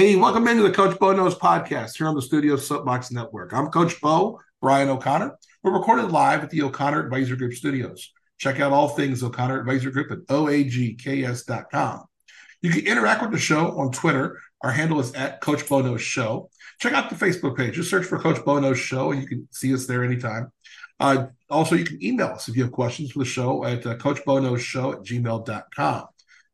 Hey, welcome into the Coach Bo Knows podcast here on the Studio Soapbox Network. I'm Coach Bo, Brian O'Connor. We're recorded live at the O'Connor Advisor Group studios. Check out all things O'Connor Advisor Group at oagks.com. You can interact with the show on Twitter. Our handle is at Coach Bo Knows Show. Check out the Facebook page. Just search for Coach Bo Knows Show, and you can see us there anytime. Uh, also, you can email us if you have questions for the show at uh, Show at gmail.com.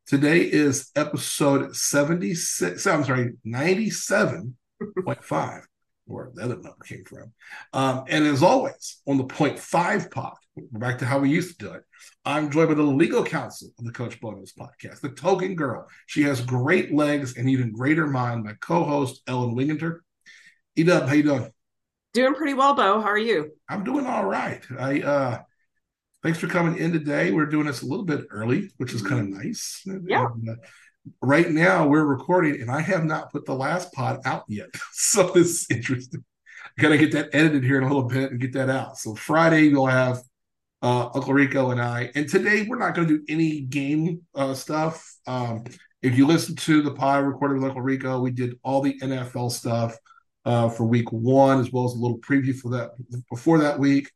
Today is episode 76, I'm sorry, 97.5, where the other number came from. Um, and as always, on the point five pod, we're back to how we used to do it. I'm joined by the legal counsel of the Coach Bo podcast, the token girl. She has great legs and even greater mind, my co-host, Ellen Wingenter. Edub, how you doing? Doing pretty well, Bo. How are you? I'm doing all right. I uh thanks for coming in today. We're doing this a little bit early, which is kind of nice. Yeah. And, uh, right now we're recording, and I have not put the last pod out yet, so this is interesting. I got to get that edited here in a little bit and get that out. So Friday we'll have uh, Uncle Rico and I, and today we're not going to do any game uh, stuff. Um, if you listen to the pod recorded with Uncle Rico, we did all the NFL stuff uh, for week one, as well as a little preview for that before that week.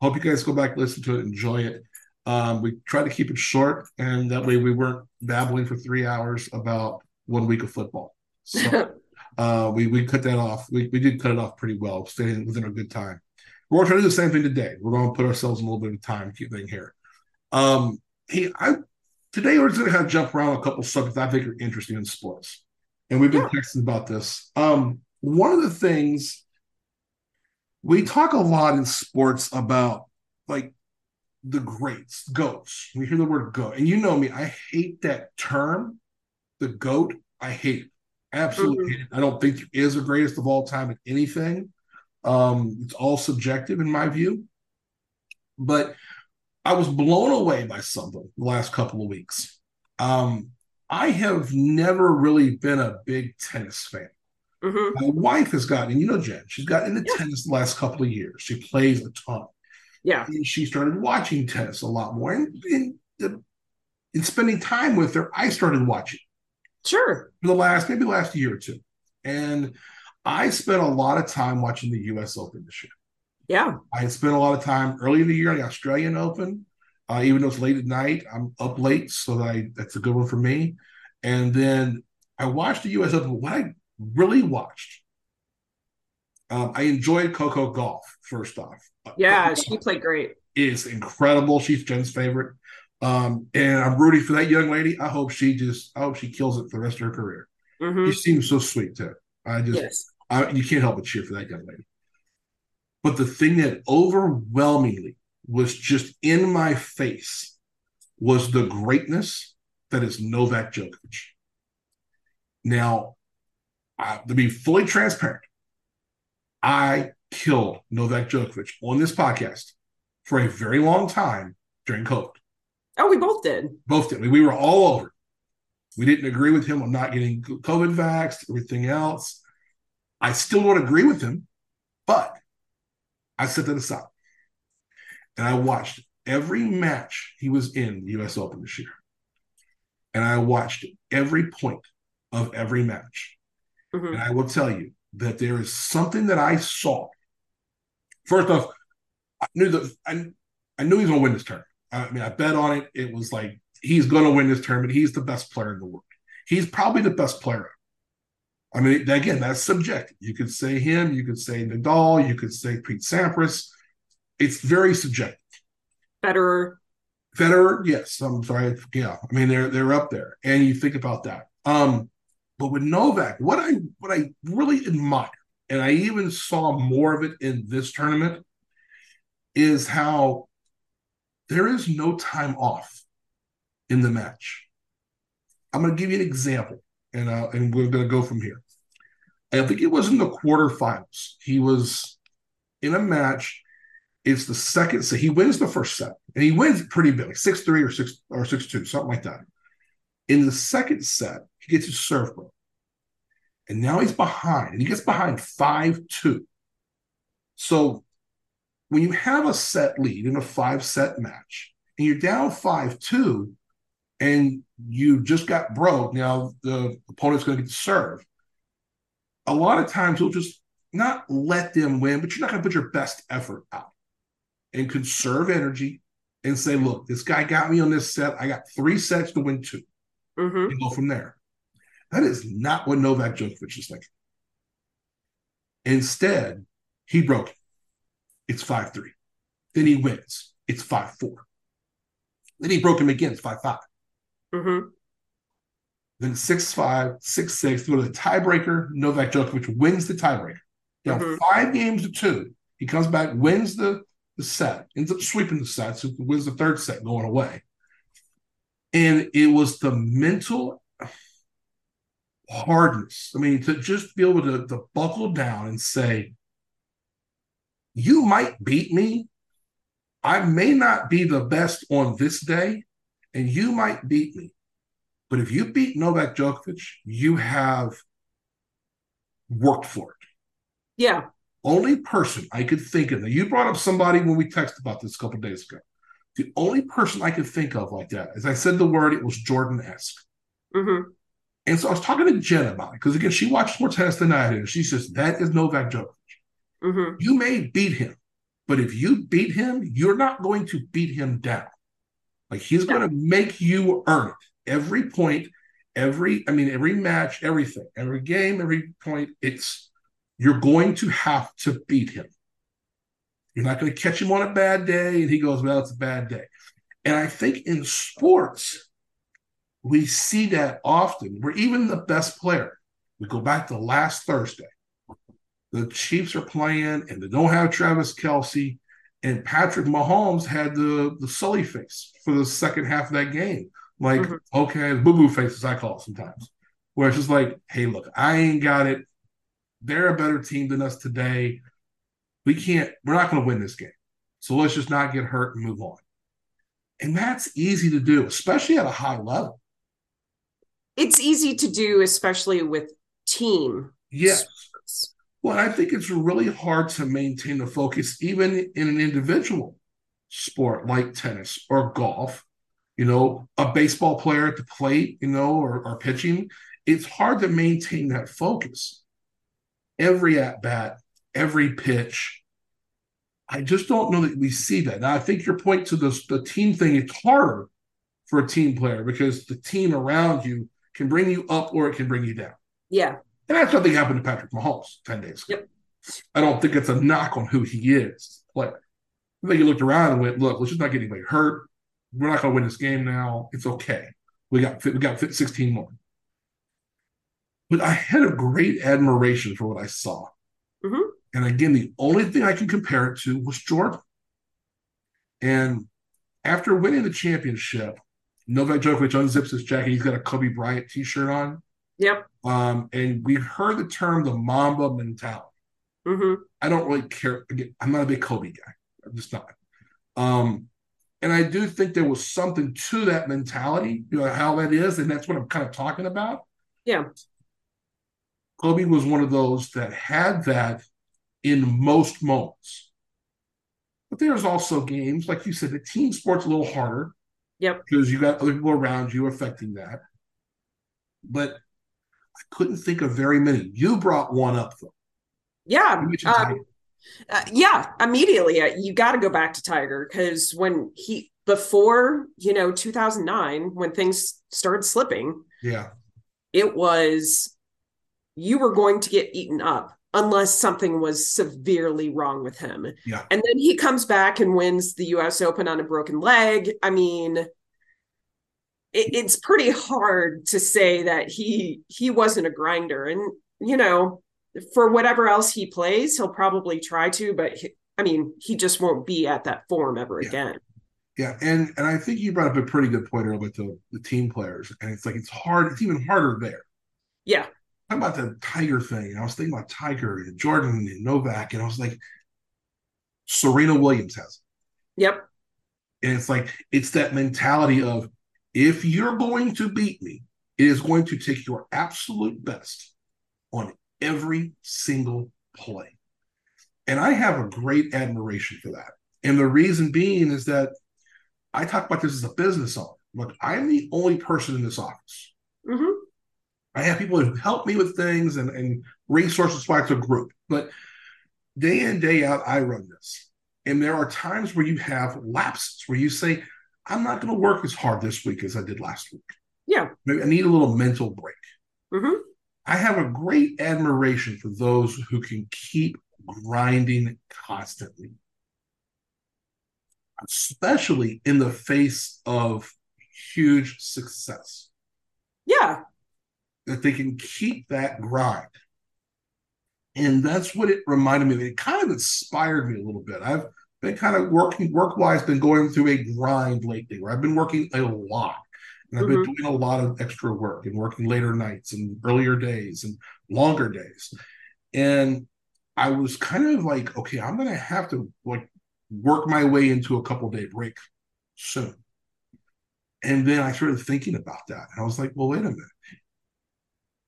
Hope you guys go back, listen to it, enjoy it. Um, we try to keep it short, and that way we weren't babbling for three hours about one week of football. So uh, we we cut that off. We, we did cut it off pretty well, staying within a good time. We're going to do the same thing today. We're going to put ourselves in a little bit of time keep thing here. Um, hey, I today we're just going to kind of jump around a couple subjects I think are interesting in sports, and we've been yeah. texting about this. Um, one of the things we talk a lot in sports about like the greats, goats. We hear the word goat, and you know me, I hate that term, the goat. I hate it. Absolutely mm-hmm. hate it. I don't think there is a greatest of all time at anything. Um, it's all subjective in my view. But I was blown away by something the last couple of weeks. Um, I have never really been a big tennis fan. Mm-hmm. My wife has gotten, you know, Jen, she's gotten into yeah. tennis the last couple of years. She plays a ton. Yeah. And she started watching tennis a lot more. And in, in spending time with her, I started watching. Sure. For the last, maybe last year or two. And I spent a lot of time watching the US Open this year. Yeah. I spent a lot of time early in the year on the Australian Open. Uh, even though it's late at night, I'm up late, so that I, that's a good one for me. And then I watched the US Open. What I really watched. Um, I enjoyed Coco Gauff, first off. Yeah, Coco she played great. Is incredible. She's Jen's favorite. Um, and I'm rooting for that young lady. I hope she just, I hope she kills it for the rest of her career. Mm-hmm. She seems so sweet too. I just, yes. I, you can't help but cheer for that young lady. But the thing that overwhelmingly was just in my face was the greatness that is Novak Djokovic. Now, to be fully transparent, I killed Novak Djokovic on this podcast for a very long time during COVID. Oh, we both did. Both did. We, we were all over. We didn't agree with him on not getting COVID vaxxed, everything else. I still don't agree with him, but I set that aside. And I watched every match he was in the US Open this year. And I watched every point of every match. Mm-hmm. And I will tell you that there is something that I saw. First off, I knew that I, I knew he was going to win this tournament. I mean, I bet on it. It was like he's going to win this tournament. He's the best player in the world. He's probably the best player. I mean, again, that's subjective. You could say him. You could say Nadal. You could say Pete Sampras. It's very subjective. Federer. Federer, yes. I'm sorry. Yeah, I mean they're they're up there, and you think about that. Um, but with Novak, what I what I really admire, and I even saw more of it in this tournament, is how there is no time off in the match. I'm going to give you an example, and uh, and we're going to go from here. I think it was in the quarterfinals. He was in a match. It's the second set. He wins the first set, and he wins pretty big, like six three or six or six two, something like that. In the second set, he gets his serve broke. And now he's behind, and he gets behind 5 2. So when you have a set lead in a five set match, and you're down 5 2, and you just got broke, now the opponent's going to get to serve. a lot of times you'll just not let them win, but you're not going to put your best effort out and conserve energy and say, look, this guy got me on this set. I got three sets to win 2 hmm and go from there. That is not what Novak Djokovic is thinking. Instead, he broke it. It's 5 3. Then he wins. It's 5 4. Then he broke him again. It's 5 5. hmm Then 6 5, 6 6. Go to the tiebreaker. Novak Djokovic wins the tiebreaker. Down Mhm. five games to two. He comes back, wins the, the set, ends up sweeping the set, so wins the third set going away. And it was the mental hardness. I mean, to just be able to, to buckle down and say, you might beat me. I may not be the best on this day, and you might beat me. But if you beat Novak Djokovic, you have worked for it. Yeah. Only person I could think of. Now, you brought up somebody when we texted about this a couple days ago. The only person I could think of like that, as I said the word, it was Jordan esque. hmm And so I was talking to Jen about it because again, she watched more tennis than I did. And she says, That is Novak Djokovic. hmm You may beat him, but if you beat him, you're not going to beat him down. Like he's going to make you earn it. Every point, every, I mean, every match, everything, every game, every point, it's, you're going to have to beat him. You're not going to catch him on a bad day and he goes, Well, it's a bad day. And I think in sports, we see that often where even the best player, we go back to last Thursday. The Chiefs are playing and they don't have Travis Kelce, and Patrick Mahomes had the, the sully face for the second half of that game. Like, Mhm. okay, boo boo face, as I call it sometimes, where it's just like, hey, look, I ain't got it. They're a better team than us today. We can't, we're not going to win this game. So let's just not get hurt and move on. And that's easy to do, especially at a high level. It's easy to do, especially with team. Yes. sports. Well, I think it's really hard to maintain the focus, even in an individual sport like tennis or golf. You know, a baseball player at the plate, you know, or, or pitching. It's hard to maintain that focus. Every at bat, every pitch. I just don't know that we see that. Now, I think your point to the, the team thing, it's harder for a team player because the team around you can bring you up or it can bring you down. Yeah. And that's something happened to Patrick Mahomes 10 days ago. Yep. I don't think it's a knock on who he is player. I think he looked around and went, look, let's just not get anybody hurt. We're not going to win this game now. It's okay. We got we got 16 more. But I had a great admiration for what I saw. And again, the only thing I can compare it to was Jordan. And after winning the championship, Novak Djokovic unzips his jacket. He's got a Kobe Bryant t-shirt on. Yep. Um, and we've heard the term the Mamba mentality. hmm I don't really care. Again, I'm not a big Kobe guy. I'm just not. Um, and I do think there was something to that mentality, you know, how that is, and that's what I'm kind of talking about. Yeah. Kobe was one of those that had that in most moments. But there's also games, like you said, the team sport's a little harder Yep. because you got other people around you affecting that. But I couldn't think of very many. You brought one up though. Yeah. Um, Uh, yeah, immediately uh, you got to go back to Tiger because when he before you know 2009 when things started slipping, yeah, it was you were going to get eaten up unless something was severely wrong with him. Yeah. And then he comes back and wins the US Open on a broken leg. I mean, it, it's pretty hard to say that he he wasn't a grinder and you know, for whatever else he plays, he'll probably try to, but he, I mean, he just won't be at that form ever Yeah. again. Yeah, and and I think you brought up a pretty good point earlier with the, the team players, and it's like it's hard. It's even harder there. Yeah. How about the Tiger thing? I was thinking about Tiger and Jordan and Novak, and I was like, Serena Williams has, It. Yep. and it's like it's that mentality of if you're going to beat me, it is going to take your absolute best on every single play, and I have a great admiration for that. And the reason being is that I talk about this as a business owner. Look, I'm the only person in this office. hmm I have people who help me with things and, and resources why it's a group. But day in, day out, I run this. And there are times where you have lapses where you say, I'm not going to work as hard this week as I did last week. Yeah. Maybe I need a little mental break. Mm-hmm. I have a great admiration for those who can keep grinding constantly, especially in the face of huge success. Yeah. That they can keep that grind. And that's what it reminded me of. It kind of inspired me a little bit. I've been kind of working work wise, been going through a grind lately where I've been working a lot. And I've mm-hmm. been doing a lot of extra work and working later nights and earlier days and longer days. And I was kind of like, okay, I'm gonna have to like work my way into a couple day break soon. And then I started thinking about that. And I was like, well, wait a minute.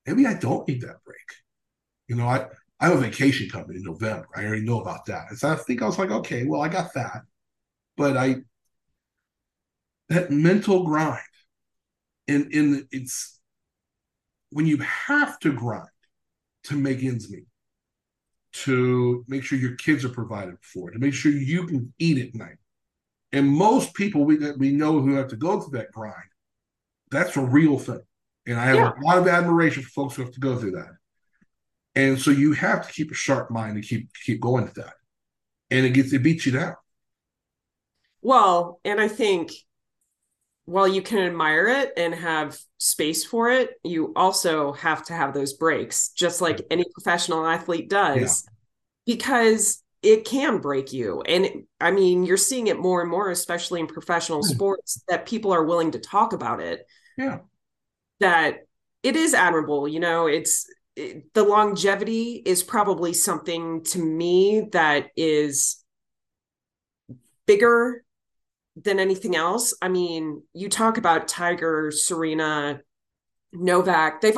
Maybe I don't need that break. You know, I, I have a vacation coming in November. I already know about that. And so I think I was like, okay, well, I got that. But I that mental grind and in it's when you have to grind to make ends meet to make sure your kids are provided for to make sure you can eat at night and most people we we know who have to go through that grind that's a real thing and i have yeah. a lot of admiration for folks who have to go through that and so you have to keep a sharp mind to keep keep going to that and it gets it beats you down well and i think while you can admire it and have space for it, you also have to have those breaks, just like any professional athlete does, yeah. because it can break you. And I mean, you're seeing it more and more, especially in professional mm. sports, that people are willing to talk about it. Yeah. That it is admirable. You know, it's it, the longevity is probably something to me that is bigger than anything else. I mean, you talk about Tiger, Serena, Novak, they've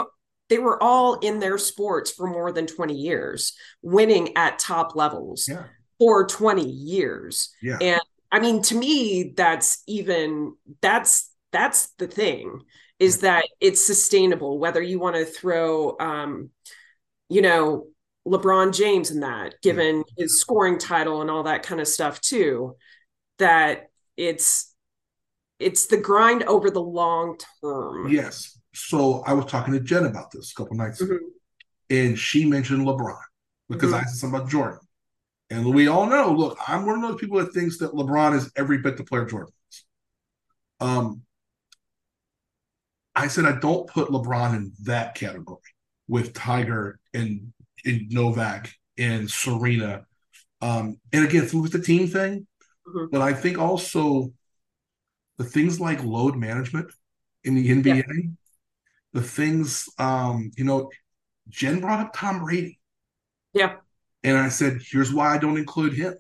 they were all in their sports for more than 20 years, winning at top levels yeah. for 20 years. Yeah. And I mean, to me, that's even that's that's the thing is that it's sustainable, whether you want to throw um, you know, LeBron James in that, given yeah. his scoring title and all that kind of stuff too, that it's it's the grind over the long term. Yes. So I was talking to Jen about this a couple nights ago, mm-hmm. and she mentioned LeBron because mm-hmm. I said something about Jordan. And we all know, look, I'm one of those people that thinks that LeBron is every bit the player Jordan is. Um, I said I don't put LeBron in that category with Tiger and, and Novak and Serena. Um, and again, with the team thing, Mm-hmm. But I think also the things like load management in the NBA, yeah. the things, um, you know, Jen brought up Tom Brady. Yeah. And I said, here's why I don't include him.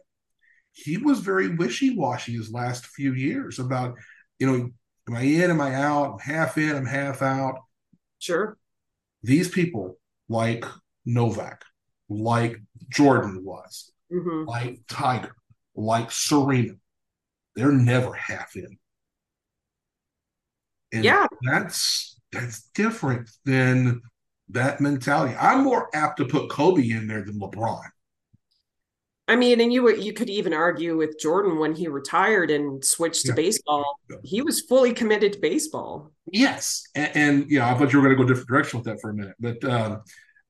He was very wishy washy his last few years about, you know, am I in, am I out? I'm half in, I'm half out. Sure. These people like Novak, like Jordan was, mm-hmm. like Tiger, like Serena. They're never half in. And yeah. that's that's different than that mentality. I'm more apt to put Kobe in there than LeBron. I mean, and you you could even argue with Jordan when he retired and switched to yeah. baseball. He was fully committed to baseball. Yes, and, and yeah, I thought you were going to go a different direction with that for a minute, but um,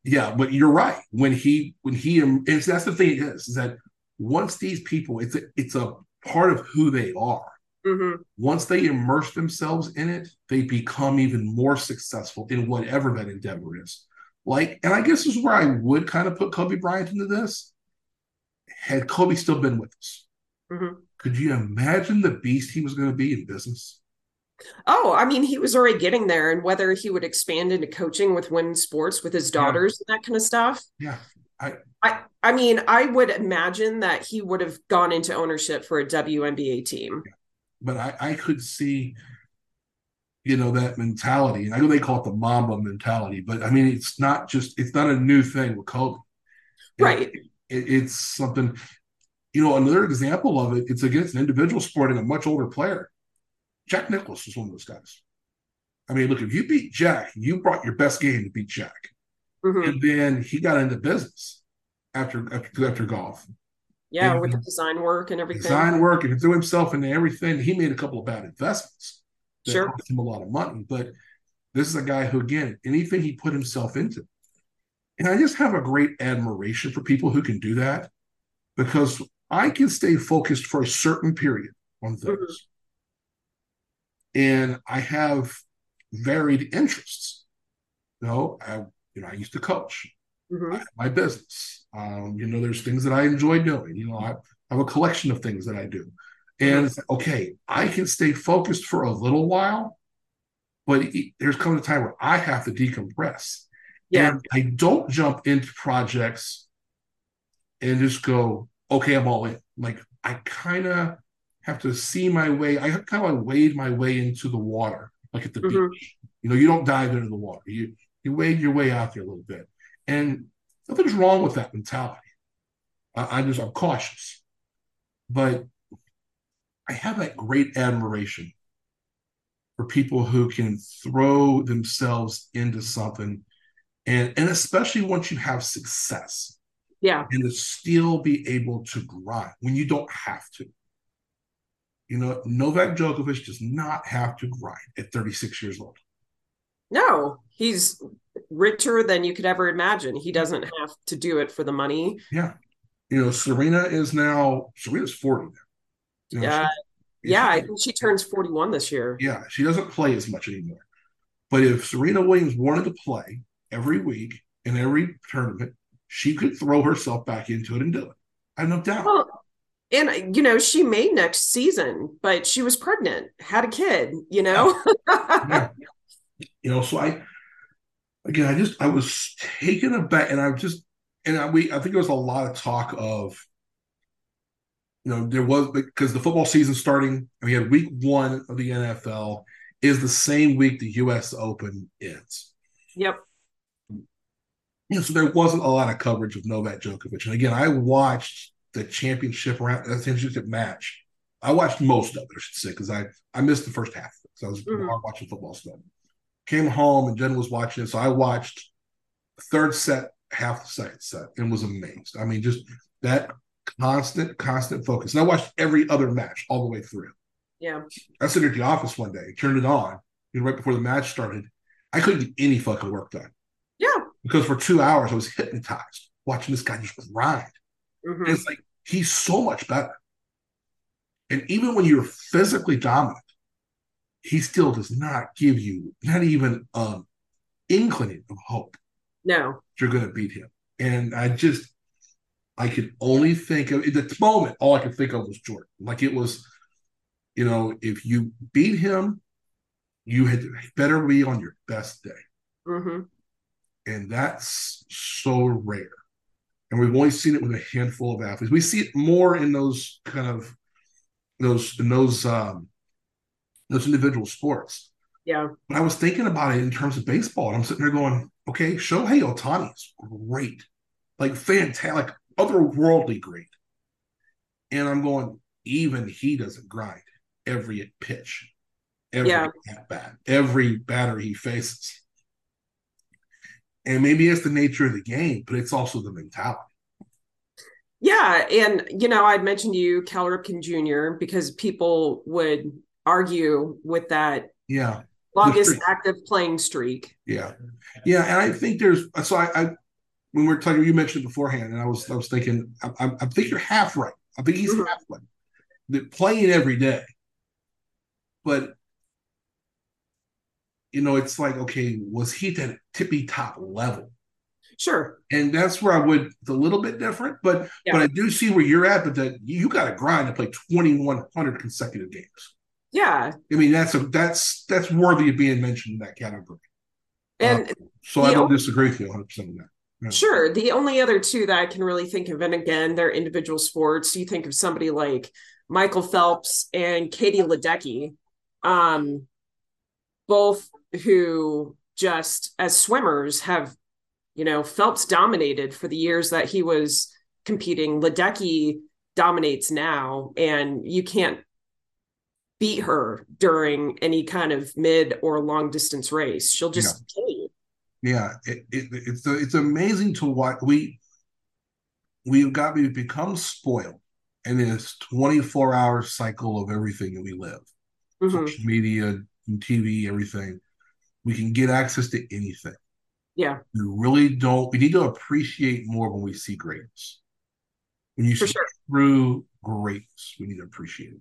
yeah, but you're right. When he when he is that's the thing is, is that once these people, it's a, it's a part of who they are. Mm-hmm. Once they immerse themselves in it, they become even more successful in whatever that endeavor is. Like, and I guess this is where I would kind of put Kobe Bryant into this. Had Kobe still been with us, mm-hmm. could you imagine the beast he was going to be in business? Oh, I mean, he was already getting there, and whether he would expand into coaching with women's sports with his daughters yeah. and that kind of stuff. Yeah, I, I, I mean, I would imagine that he would have gone into ownership for a WNBA team. But I, I could see, you know, that mentality. I know they call it the Mamba mentality, but I mean, it's not just, it's not a new thing with Kobe. Right. It, it, it's something, you know, another example of it, it's against an individual sport and a much older player. Jack Nicklaus was one of those guys. I mean, look, if you beat Jack, you brought your best game to beat Jack. Mhm. And then he got into business after after, after golf. Yeah, And with the design work and everything. Design work and he threw himself into everything. He made a couple of bad investments that Sure. cost him a lot of money. But this is a guy who, again, anything he put himself into. And I just have a great admiration for people who can do that because I can stay focused for a certain period on things. Mhm. And I have varied interests. You know, I you know, I used to coach. Mhm. I have my business. Um, you know, there's things that I enjoy doing. You know, I have a collection of things that I do. And like, okay, I can stay focused for a little while, but it- there's coming a time where I have to decompress. Yeah. And I don't jump into projects and just go, okay, I'm all in. Like I kind of have to see my way. I kind of like wade my way into the water, like at the Mhm. beach. You know, you don't dive into the water. You you wade your way out there a little bit. And nothing's wrong with that mentality. I, I'm just I'm cautious. But I have that great admiration for people who can throw themselves into something and and especially once you have success Yeah. and to still be able to grind when you don't have to. You know, Novak Djokovic does not have to grind at 36 years old. No, he's richer than you could ever imagine. He doesn't have to do it for the money. Yeah. You know, Serena is now Serena's 40 now. You know, Yeah. she- Yeah, I think she turns 41 this year. yeah, she doesn't play as much anymore. But if Serena Williams wanted to play every week in every tournament, she could throw herself back into it and do it. I have no doubt. Well, and you know, she made next season, but she was pregnant, had a kid, you know? Yeah. You know, so I again, I just I was taken aback, and I just and I, we I think there was a lot of talk of you know there was because the football season starting, and we had week one of the NFL is the same week the U.S. Open ends. Yep. You know, so there wasn't a lot of coverage of Novak Djokovic. And again, I watched the championship round, the championship match. I watched most of it, I should say, because I I missed the first half because I was Mhm. watching football stuff. Came home and Jen was watching it, so I watched the third set, half the second set, and was amazed. I mean, just that constant, constant focus. And I watched every other match all the way through. Yeah. I sit at the office one day, turned it on, you know, right before the match started. I couldn't get any fucking work done Yeah. Because for two hours I was hypnotized watching this guy just grind. Mhm. It's like he's so much better. And even when you're physically dominant, he still does not give you not even an inkling of hope No. you're going to beat him. And I just, I could only think of at the moment, all I could think of was Jordan. Like it was, you know, if you beat him, you had better be on your best day. hmm And that's so rare. And we've only seen it with a handful of athletes. We see it more in those kind of those in those um those individual sports. Yeah. But I was thinking about it in terms of baseball, and I'm sitting there going, okay, Shohei Ohtani is great, like fantastic, like otherworldly great. And I'm going, even he doesn't grind every pitch, every Yeah. at bat, every batter he faces. And maybe it's the nature of the game, but it's also the mentality. Yeah. And, you know, I'd mentioned you Cal Ripken Jr. because people would argue with that Yeah, longest active playing streak. yeah, yeah. And I think there's so I, I when we are talking, you mentioned beforehand, and I was I was thinking, I, I, I think you're half right. I think he's Mhm. half right. That playing every day, but you know, it's like, okay, was he at that tippy top level? Sure. And that's where I would it's a little bit different, but Yeah. but I do see where you're at, but that you got to grind to play 2,100 consecutive games. Yeah. I mean, that's a that's that's worthy of being mentioned in that category. And So I don't only- disagree with you 100 percent on that. Yeah. Sure. The only other two that I can really think of, and again, they're individual sports. You think of somebody like Michael Phelps and Katie Ledecky, um, both who just as swimmers have, you know, Phelps dominated for the years that he was competing. Ledecky dominates now, and you can't beat her during any kind of mid or long distance race. She'll just Yeah. kill you. Yeah, it, it, it's it's amazing to watch. We we've got we've become spoiled in this 24 hour cycle of everything that we live, Mhm. social media, and TV, everything. We can get access to anything. Yeah, We really don't. We need to appreciate more when we see greatness. When you for see sure. true greatness, we need to appreciate it.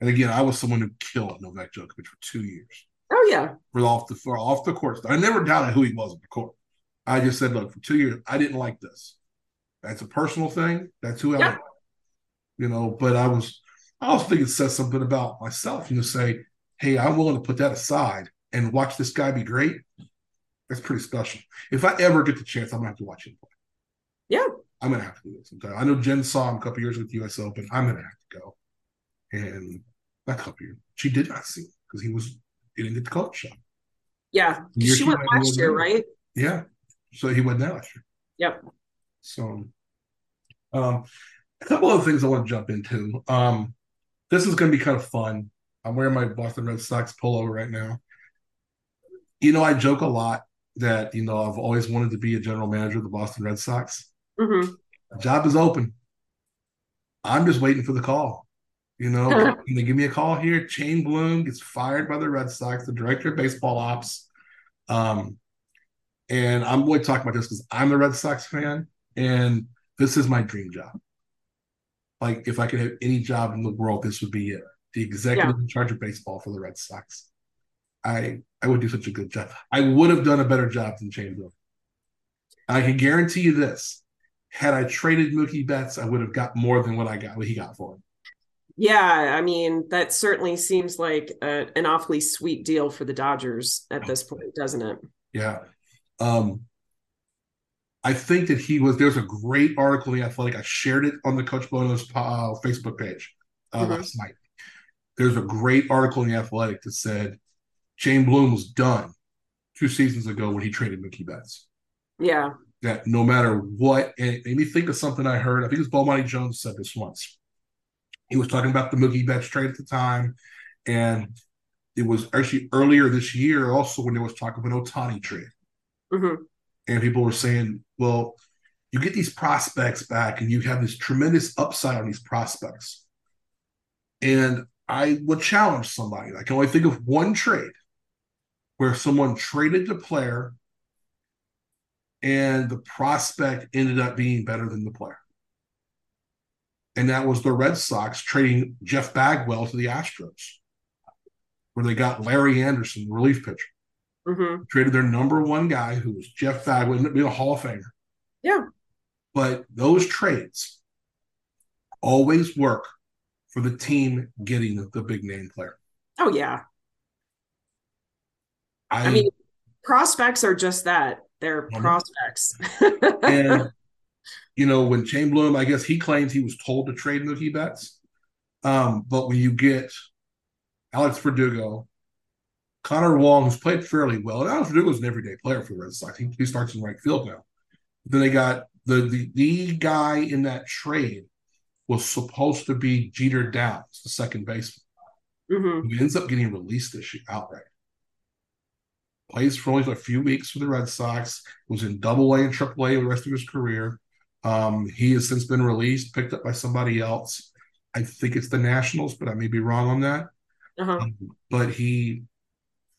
And again, I was someone who killed Novak Djokovic for two years. Oh yeah. for off the for off the court. I never doubted who he was on the court. I just said, look, for two years, I didn't like this. That's a personal thing. That's who I Yeah. am. You know, but I was I also think it says something about myself, you know, say, hey, I'm willing to put that aside and watch this guy be great. That's pretty special. If I ever get the chance, I'm gonna have to watch him play. Yeah. I'm gonna have to do it sometime. I know Jen saw him a couple years with the US Open. I'm gonna have to go. And that couple years. She did not see him because he was didn't get the coach shot. Yeah. She she went last year, right? Yeah. So he went last year. Yep. So um a couple of things I want to jump into. Um this is gonna be kind of fun. I'm wearing my Boston Red Sox polo right now. You know, I joke a lot that you know I've always wanted to be a general manager of the Boston Red Sox. hmm The job is open. I'm just waiting for the call. You know, can they give me a call here? Chaim Bloom gets fired by the Red Sox, the director of baseball ops. Um, and I'm only talking about this because I'm a Red Sox fan, and this is my dream job. Like, if I could have any job in the world, this would be it. The executive in charge of baseball for the Red Sox. I I would do such a good job. I would have done a better job than Bloom. I can guarantee you this: had I traded Mookie Betts, I would have got more than what I got. What he got for him. Yeah, I mean, that certainly seems like a, an awfully sweet deal for the Dodgers at this point, doesn't it? Yeah. Um, I think that he was. There's a great article in the Athletic. I shared it on the Coach Bo Knows uh, Facebook page uh, Mhm. last night. There's a great article in the Athletic that said Shane Bloom was done two seasons ago when he traded Mookie Betts. Yeah. That no matter what, and it made me think of something I heard. I think it was Bomani Jones said this once. He was talking about the Mookie Betts trade at the time, and it was actually earlier this year also when there was talk of an Ohtani trade. hmm and people were saying, well, you get these prospects back and you have this tremendous upside on these prospects. And I would challenge somebody. I can only think of one trade where someone traded the player and the prospect ended up being better than the player. And that was the Red Sox trading Jeff Bagwell to the Astros, where they got Larry Andersen, relief pitcher hmm traded their number one guy, who was Jeff Bagwell, ended up being a Hall of Famer. Yeah. But those trades always work for the team getting the, the big name player. Oh, yeah. I, I mean, prospects are just that. They're Mhm. prospects. and you know when Bloom, I guess he claims he was told to trade Mookie Betts. Um, but when you get Alex Verdugo, Connor Wong, who's played fairly well, and Alex Verdugo is an everyday player for the Red Sox. He, he starts in right field now. Then they got the, the the guy in that trade was supposed to be Jeter Downs, the second baseman, hmm who ends up getting released this year outright. Plays for only a few weeks for the Red Sox, was in double A and triple A the rest of his career. Um, he has since been released, picked up by somebody else. I think it's the Nationals, but I may be wrong on that. Uh-huh. Um, but he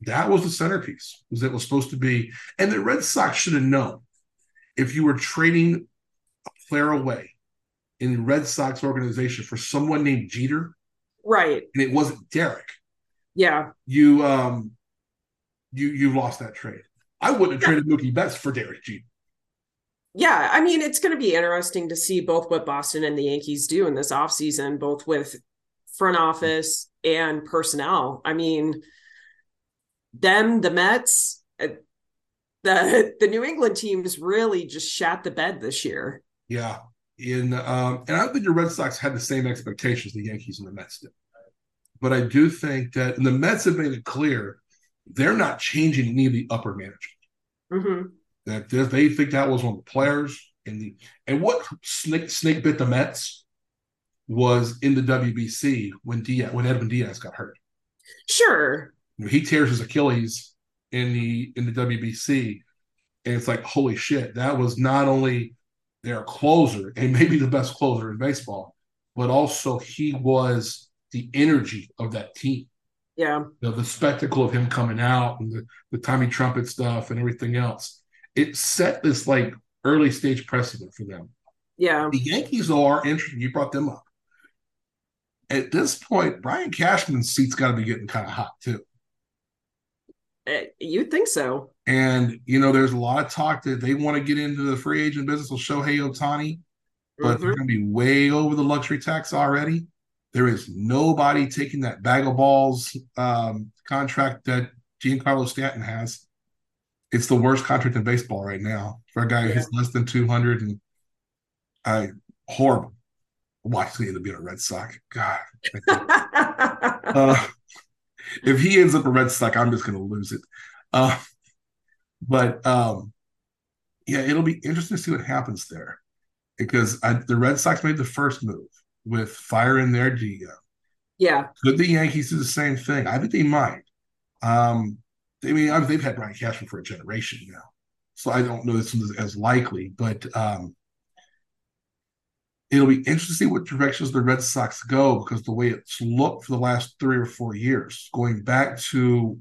that was the centerpiece was it was supposed to be and the red sox should have known if you were trading a player away in the red sox organization for someone named jeter Right. and it wasn't derek Yeah. you um you you lost that trade i wouldn't have Yeah. traded mookie betts for derek jeter Yeah. I mean, it's going to be interesting to see both what Boston and the Yankees do in this offseason, both with front office and personnel. I mean, them, the Mets, uh, the the New England teams really just shat the bed this year. yeah in um and i don't think the red sox had the same expectations the yankees and the mets did but i do think that and the mets have made it clear they're not changing any of the upper management hmm that they- they think that was one of the players and the and what snake snake bit the Mets was in the WBC when Diaz, when Edwin Diaz got hurt. Sure. He tears his Achilles in the in the WBC, and it's like holy shit, that was not only their closer and maybe the best closer in baseball, but also he was the energy of that team. Yeah. You know, the spectacle of him coming out and the, the Timmy Trumpet stuff and everything else. It set this like early stage precedent for them. Yeah. The Yankees, are interesting. You brought them up. At this point, Brian Cashman's seat's got to be getting kind of hot too. Uh, you'd think so. And you know, there's a lot of talk that they want to get into the free agent business with Shohei Ohtani, but mm-hmm. they're going to be way over the luxury tax already. There is nobody taking that bag of balls um, contract that Giancarlo Stanton has. It's the worst contract in baseball right now for a guy yeah. who's less than 200 and I horrible. Watching him to be a Red Sox. God. uh, if he ends up a Red Sox, I'm just going to lose it. Uh, but um, yeah, it'll be interesting to see what happens there because I, the Red Sox made the first move with fire in their GM. Yeah. Could the Yankees do the same thing? I think they might. Um, I mean, they've had Brian Cashman for a generation now, so I don't know this is as likely, but um, it'll be interesting to see what directions the Red Sox go because the way it's looked for the last three or four years, going back to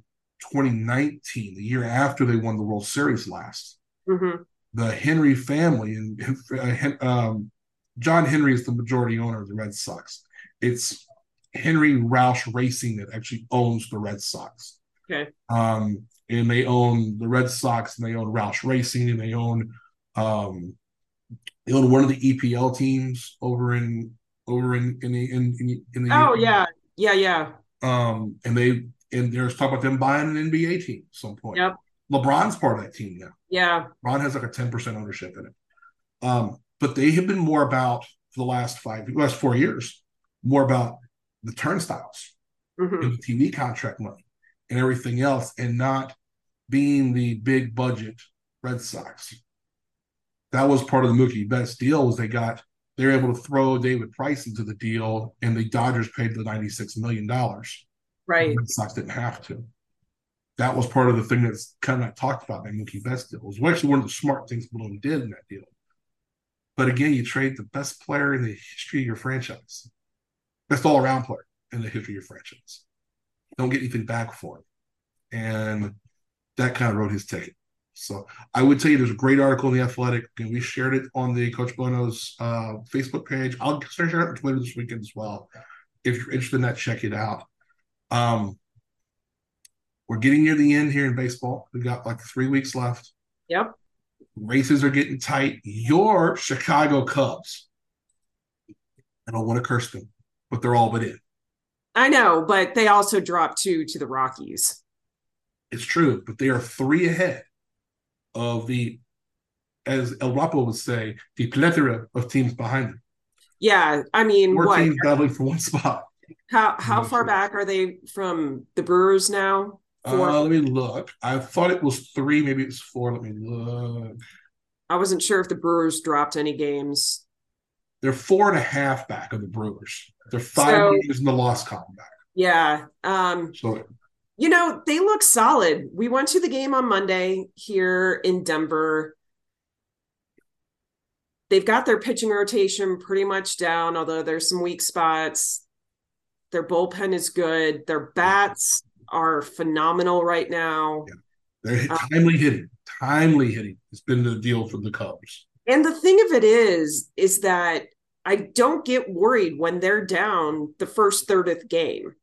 2019, the year after they won the World Series last, mm-hmm. the Henry family and uh, um, John Henry is the majority owner of the Red Sox. It's Henry Roush Racing that actually owns the Red Sox. Okay. Um, and they own the Red Sox and they own Roush Racing and they own um, they own one of the EPL teams over in over in in the in, in, in the Oh yeah. Yeah, yeah. Um and they and there's talk about them buying an NBA team at some point. Yep. LeBron's part of that team now. Yeah. LeBron has like a 10% ownership in it. Um, but they have been more about for the last five last four years, more about the turnstiles mm-hmm. and the TV contract money and everything else, and not being the big budget Red Sox that was part of the Mookie Betts deal was they got they were able to throw David Price into the deal, and the Dodgers paid the ninety six million dollars. Right, the Red Sox didn't have to. That was part of the thing that's kind of not talked about in Mookie Betts deal. It was actually one of the smart things Malone did in that deal. But again, you trade the best player in the history of your franchise, best all around player in the history of your franchise. Don't get anything back for it, and that kind of wrote his ticket. So I would tell you there's a great article in the Athletic, and we shared it on the Coach Bo Knows uh, Facebook page. I'll share it on Twitter this weekend as well. If you're interested in that, check it out. Um, we're getting near the end here in baseball. We've got like three weeks left. Yep. Races are getting tight. Your Chicago Cubs. I don't want to curse them, but they're all but in. I know, but they also dropped two to the Rockies. It's true, but they are three ahead of the, as El Rapo would say, the plethora of teams behind them. Yeah, I mean, Four what? teams battling for one spot. How how far sure. back are they from the Brewers now? Uh, let me look. I thought it was three, maybe it's four. Let me look. I wasn't sure if the Brewers dropped any games. They're four and a half back of the Brewers. They're five so, games in the lost column back. Yeah. Um, so you know, they look solid. We went to the game on Monday here in Denver. They've got their pitching rotation pretty much down, although there's some weak spots. Their bullpen is good. Their bats are phenomenal right now. Yeah. They're uh, timely hitting. Timely hitting has been the deal for the Cubs. And the thing of it is, is that I don't get worried when they're down the first third of the game.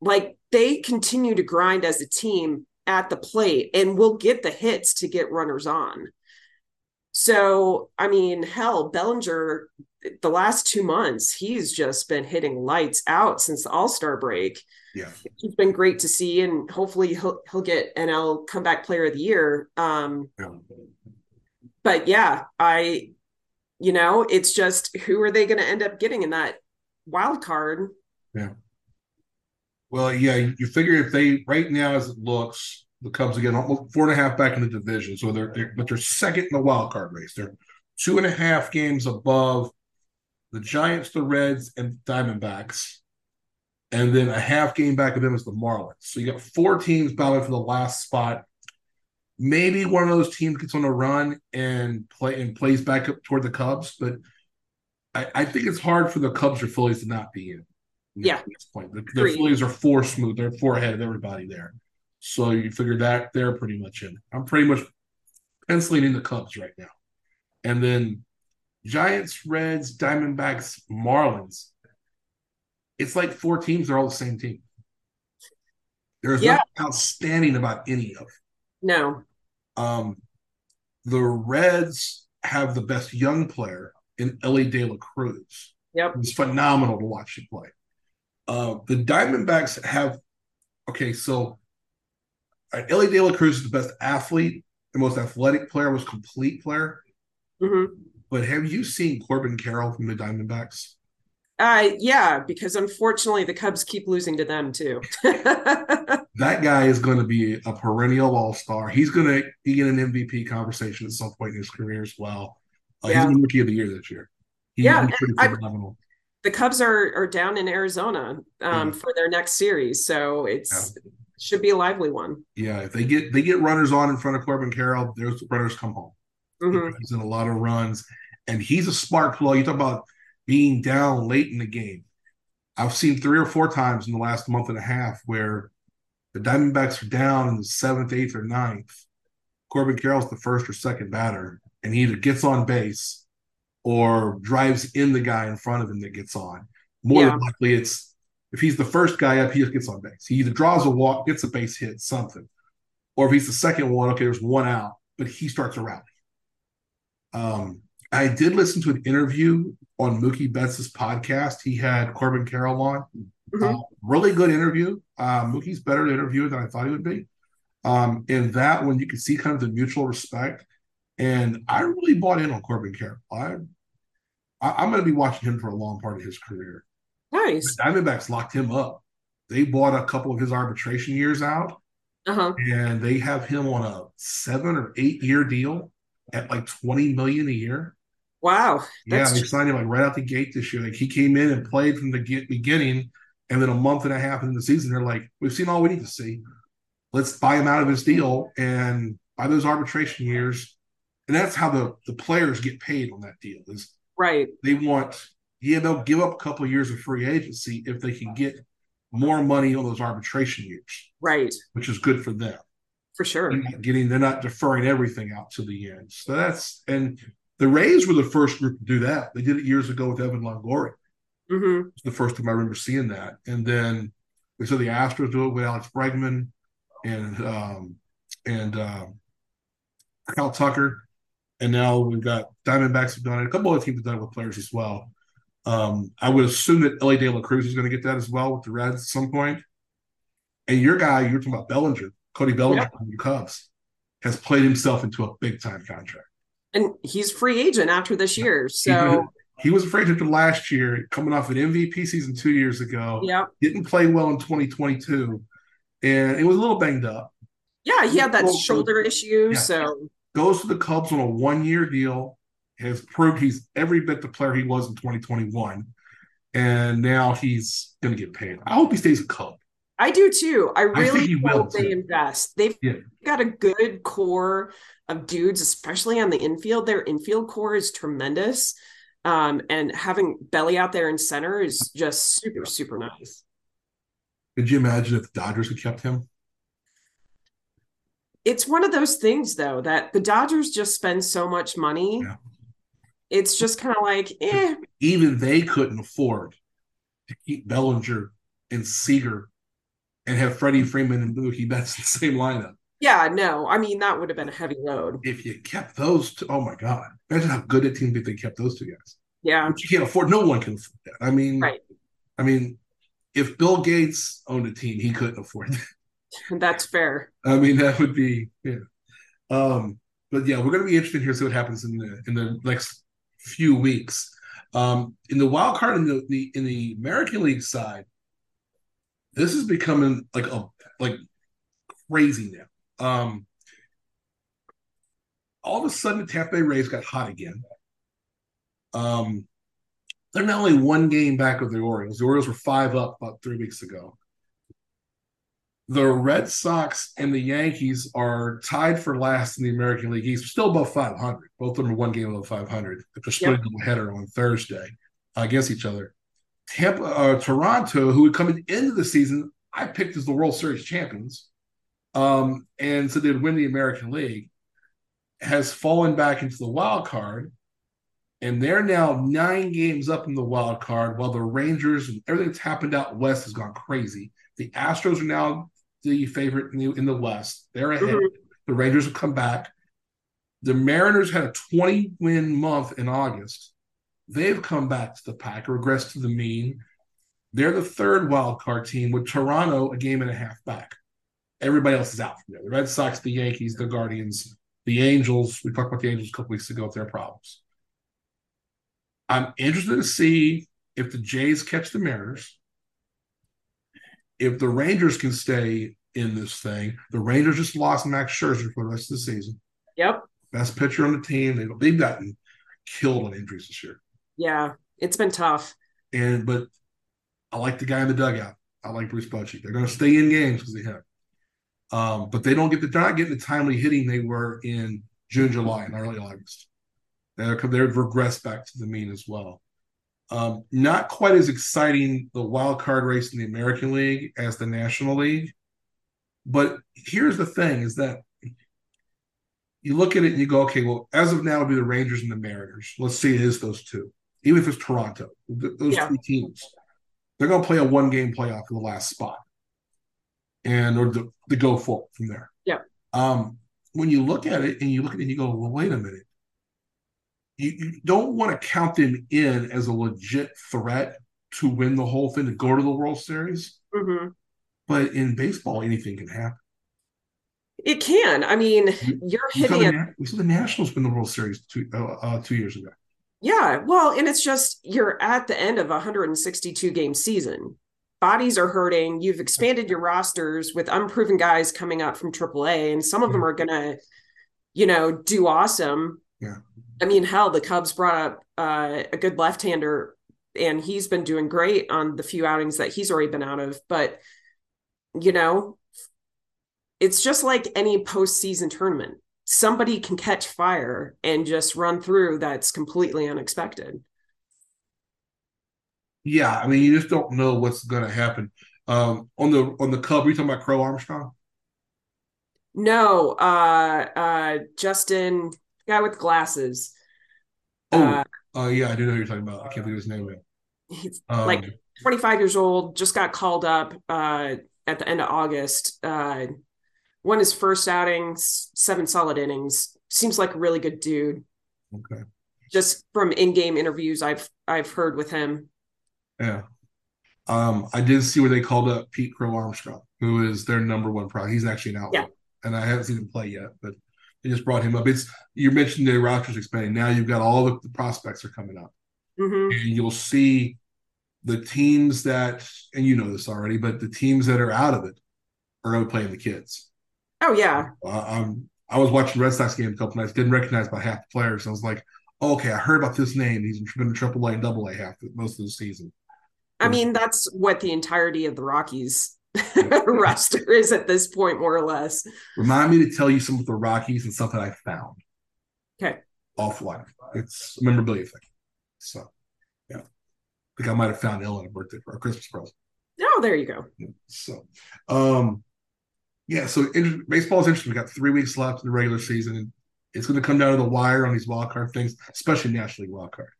Like they continue to grind as a team at the plate and will get the hits to get runners on. So, I mean, hell, Bellinger, the last two months, he's just been hitting lights out since the All Star break. Yeah, it's been great to see, and hopefully he'll he'll get NL Comeback Player of the Year. Um, yeah. But yeah, I, you know, it's just who are they going to end up getting in that wild card? Yeah. Well, yeah, you figure if they right now as it looks, the Cubs again almost four and a half back in the division, so they're, they're but they're second in the wild card race. They're two and a half games above the Giants, the Reds, and Diamondbacks. And then a half game back of them is the Marlins. So you got four teams battling for the last spot. Maybe one of those teams gets on a run and play and plays back up toward the Cubs, but I, I think it's hard for the Cubs or Phillies to not be in. Yeah. At this point, the, the Phillies are four smooth; they're four ahead of everybody there. So you figure that they're pretty much in. I'm pretty much penciling in the Cubs right now, and then Giants, Reds, Diamondbacks, Marlins. It's like four teams They're all the same team. There's Yeah. nothing outstanding about any of. it. No. Um, the Reds have the best young player in Elly De La Cruz. Yep. It's phenomenal to watch him play. Uh, the Diamondbacks have okay, so uh, Elly De La Cruz is the best athlete, the most athletic player, most complete player. hmm But have you seen Corbin Carroll from the Diamondbacks? Uh, yeah, because unfortunately the Cubs keep losing to them too. That guy is going to be a perennial all star. He's going to be in an MVP conversation at some point in his career as well. Uh, Yeah. He's the rookie of the year this year. He- Yeah, he's pretty I- the Cubs are are down in Arizona um, Yeah. for their next series, so it's should be a lively one. Yeah, if they get they get runners on in front of Corbin Carroll, those runners come home. hmm He's in a lot of runs, and he's a smart player. You talk about being down late in the game. I've seen three or four times in the last month and a half where the Diamondbacks are down in the seventh, eighth, or ninth. Corbin Carroll's the first or second batter, and he either gets on base or drives in the guy in front of him that gets on. More Yeah. than likely, it's if he's the first guy up, he just gets on base. He either draws a walk, gets a base hit, something, or if he's the second one, okay, there's one out, but he starts a rally. Um, I did listen to an interview on Mookie Betts' podcast. He had Corbin Carroll on. Mhm. Uh, really good interview. Uh, Mookie's better interviewer than I thought he would be. Um, in that one, you could see kind of the mutual respect. And I really bought in on Corbin Carroll. I, I I'm going to be watching him for a long part of his career. Nice. The Diamondbacks locked him up. They bought a couple of his arbitration years out, Uh huh. and they have him on a seven or eight year deal at like 20 million a year. Wow. Yeah, they signed him like right out the gate this year. Like he came in and played from the get- beginning, and then a month and a half into the season, they're like, "We've seen all we need to see. Let's buy him out of his deal and buy those arbitration years." And that's how the the players get paid on that deal. Is right. they want yeah they'll give up a couple of years of free agency if they can get more money on those arbitration years, Right. which is good for them For sure. they're not getting they're not deferring everything out to the end. So that's and the Rays were the first group to do that. They did it years ago with Evan Longoria. hmm It's the first time I remember seeing that. And then we saw the Astros do it with Alex Bregman and um, and um, Kyle Tucker. And now we've got Diamondbacks have done it. A couple other teams have done it with players as well. Um, I would assume that Elly De La Cruz is going to get that as well with the Reds at some point. And your guy, you're talking about Bellinger, Cody Bellinger Yeah. from the Cubs, has played himself into a big time contract. And he's free agent after this year. So He was afraid to last year, coming off an MVP season two years ago. yeah. Didn't play well in 2022, and it was a little banged up. Yeah, he had that Well, shoulder issue. yeah. So Goes to the Cubs on a one year deal, has proved he's every bit the player he was in 2021, and now he's going to get paid. I hope he stays a Cub. I do too. I really will, hope they too. invest. They've Yeah. got a good core of dudes, especially on the infield. Their infield core is tremendous. Um, and having Belly out there in center is just super, super nice. Could you imagine if the Dodgers had kept him? It's one of those things though that the Dodgers just spend so much money. Yeah. It's just kind of like, eh, Even they couldn't afford to keep Bellinger and Seager and have Freddie Freeman and Betts in the same lineup. yeah, no. I mean, that would have been a heavy load. If you kept those two, oh my God. Imagine how good a team if they kept those two guys. Yeah, But you can't afford, no one can afford that. I mean, Right. I mean, if Bill Gates owned a team, he couldn't afford that. that's fair. I mean, that would be, yeah. Um, but yeah, we're going to be interested here to see what happens in the in the next few weeks. Um, in the wild card in the, the in the American League side, this is becoming like a like crazy now. Um, all of a sudden, the Tampa Bay Rays got hot again. Um, they're not only one game back of the Orioles. The Orioles were five up about three weeks ago. The Red Sox and the Yankees are tied for last in the American League East, still above 500. Both of them are one game above 500. They're splitting yep. a header on Thursday uh, against each other. Tampa, uh, Toronto, who would come into the season, I picked as the World Series champions, um, and so they'd win the American League, has fallen back into the wild card and they're now nine games up in the wild card while the Rangers and everything that's happened out west has gone crazy. The Astros are now the favorite in the, in the West. They're ahead. Mm-hmm. The Rangers have come back. The Mariners had a 20 win month in August. They've come back to the pack, regressed to the mean. They're the third wild card team with Toronto a game and a half back. Everybody else is out from there. The Red Sox, the Yankees, the Guardians, the Angels. We talked about the Angels a couple weeks ago with their problems. I'm interested to see if the Jays catch the Mariners. If the Rangers can stay in this thing, the Rangers just lost Max Scherzer for the rest of the season. Yep. Best pitcher on the team. They, they've gotten killed on injuries this year. Yeah, it's been tough. And but I like the guy in the dugout. I like Bruce Bochy. They're going to stay in games because they have. Um, but they don't get the they're not getting the timely hitting they were in June, July, and early August. They're, they've regressed back to the mean as well. Um, not quite as exciting the wild card race in the American League as the National League. But here's the thing: is that you look at it and you go, okay, well, as of now, it'll be the Rangers and the Mariners. Let's see, it is those two. Even if it's Toronto, those yeah. two teams, they're going to play a one-game playoff for the last spot, and or the, the go forward from there. Yeah. Um, when you look at it and you look at it and you go, well, wait a minute you, you don't want to count them in as a legit threat to win the whole thing to go to the World Series. Mm-hmm. But in baseball, anything can happen. It can. I mean, you're hitting it. We saw the Nationals win the World Series two, uh, uh, two years ago. Yeah, well, and it's just you're at the end of a 162 game season. Bodies are hurting. You've expanded your rosters with unproven guys coming up from AAA, and some of them are gonna, you know, do awesome. Yeah. I mean, hell, the Cubs brought up uh, a good left-hander, and he's been doing great on the few outings that he's already been out of. But you know, it's just like any postseason tournament. Somebody can catch fire and just run through that's completely unexpected. Yeah, I mean, you just don't know what's going to happen. Um, on the on the Cub, are you talking about Crow Armstrong? No, uh, uh, Justin guy with glasses. Oh, uh, uh, yeah, I do know who you're talking about. I can't of his name. He's um, like 25 years old, just got called up uh, at the end of August. Uh, won his first outing, seven solid innings. Seems like a really good dude. Okay. Just from in-game interviews I've I've heard with him. Yeah. Um, I did see where they called up Pete Crow Armstrong, who is their number one pro. He's actually an outlet, yeah. and I haven't seen him play yet, but they just brought him up. It's you mentioned the rosters expanding. Now you've got all the, the prospects are coming up, mm-hmm. and you'll see the teams that, and you know this already, but the teams that are out of it are going to play the kids. Oh yeah. Uh, um, I was watching Red Sox game a couple nights, didn't recognize by half the players. I was like, oh, okay, I heard about this name. He's been in Triple A and Double A half the, most of the season. I mean, that's what the entirety of the Rockies roster is at this point, more or less. Remind me to tell you some of the Rockies and something I found. Okay. Offline. It's a memorabilia thing. So, yeah. I think I might have found Ellen a birthday for a Christmas present. Oh, there you go. Yeah, so, um, yeah, so inter- baseball is interesting. We got three weeks left in the regular season, and it's going to come down to the wire on these wild card things, especially National League wild card.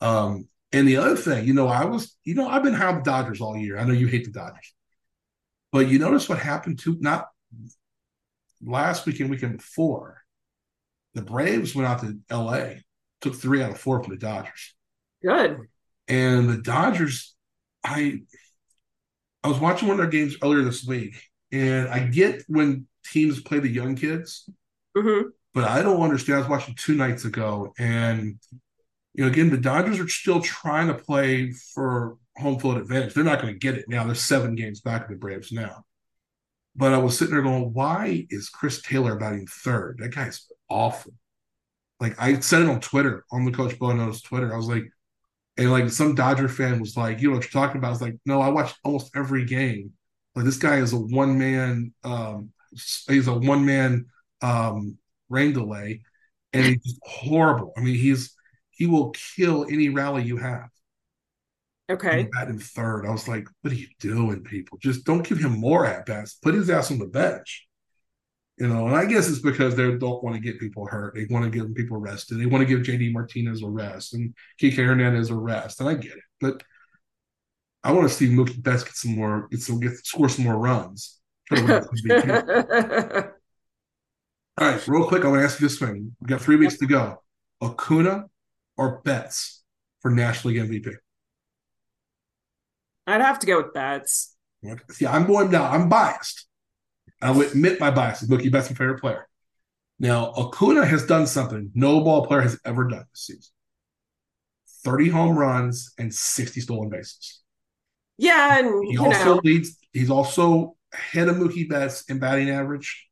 Um, and the other thing, you know, I was, you know, I've been high on the Dodgers all year. I know you hate the Dodgers. But you notice what happened to not last weekend, weekend before. The Braves went out to LA, took three out of four from the Dodgers. Good. And the Dodgers, I I was watching one of their games earlier this week, and I get when teams play the young kids, mm-hmm. but I don't understand. I was watching two nights ago, and you know, again, the Dodgers are still trying to play for home field advantage. They're not going to get it now. They're seven games back of the Braves now. But I was sitting there going, why is Chris Taylor batting third? That guy's awful. Like I said it on Twitter, on the Coach Bo Knows Twitter. I was like, And like some Dodger fan was like, you know what you're talking about? I was like, no, I watched almost every game. Like this guy is a one man, um, he's a one man um, rain delay, and he's horrible. I mean, he's he will kill any rally you have. Okay. Bat in third. I was like, what are you doing, people? Just don't give him more at bats. Put his ass on the bench. You know, and I guess it's because they don't want to get people hurt. They want to give people rested. They want to give JD Martinez a rest and Kike Hernandez a rest. And I get it. But I want to see Mookie Betts get some more, get some, get score some more runs. All right, real quick, I want to ask you this thing. We got three weeks to go. Acuna or Betts for National League MVP? I'd have to go with Betts. See, I'm going now. I'm biased. I will admit my bias. Mookie Betts my favorite player. Now, Acuna has done something no ball player has ever done this season. 30 home runs and 60 stolen bases. Yeah, and he also know. leads. He's also ahead of Mookie Betts in batting average,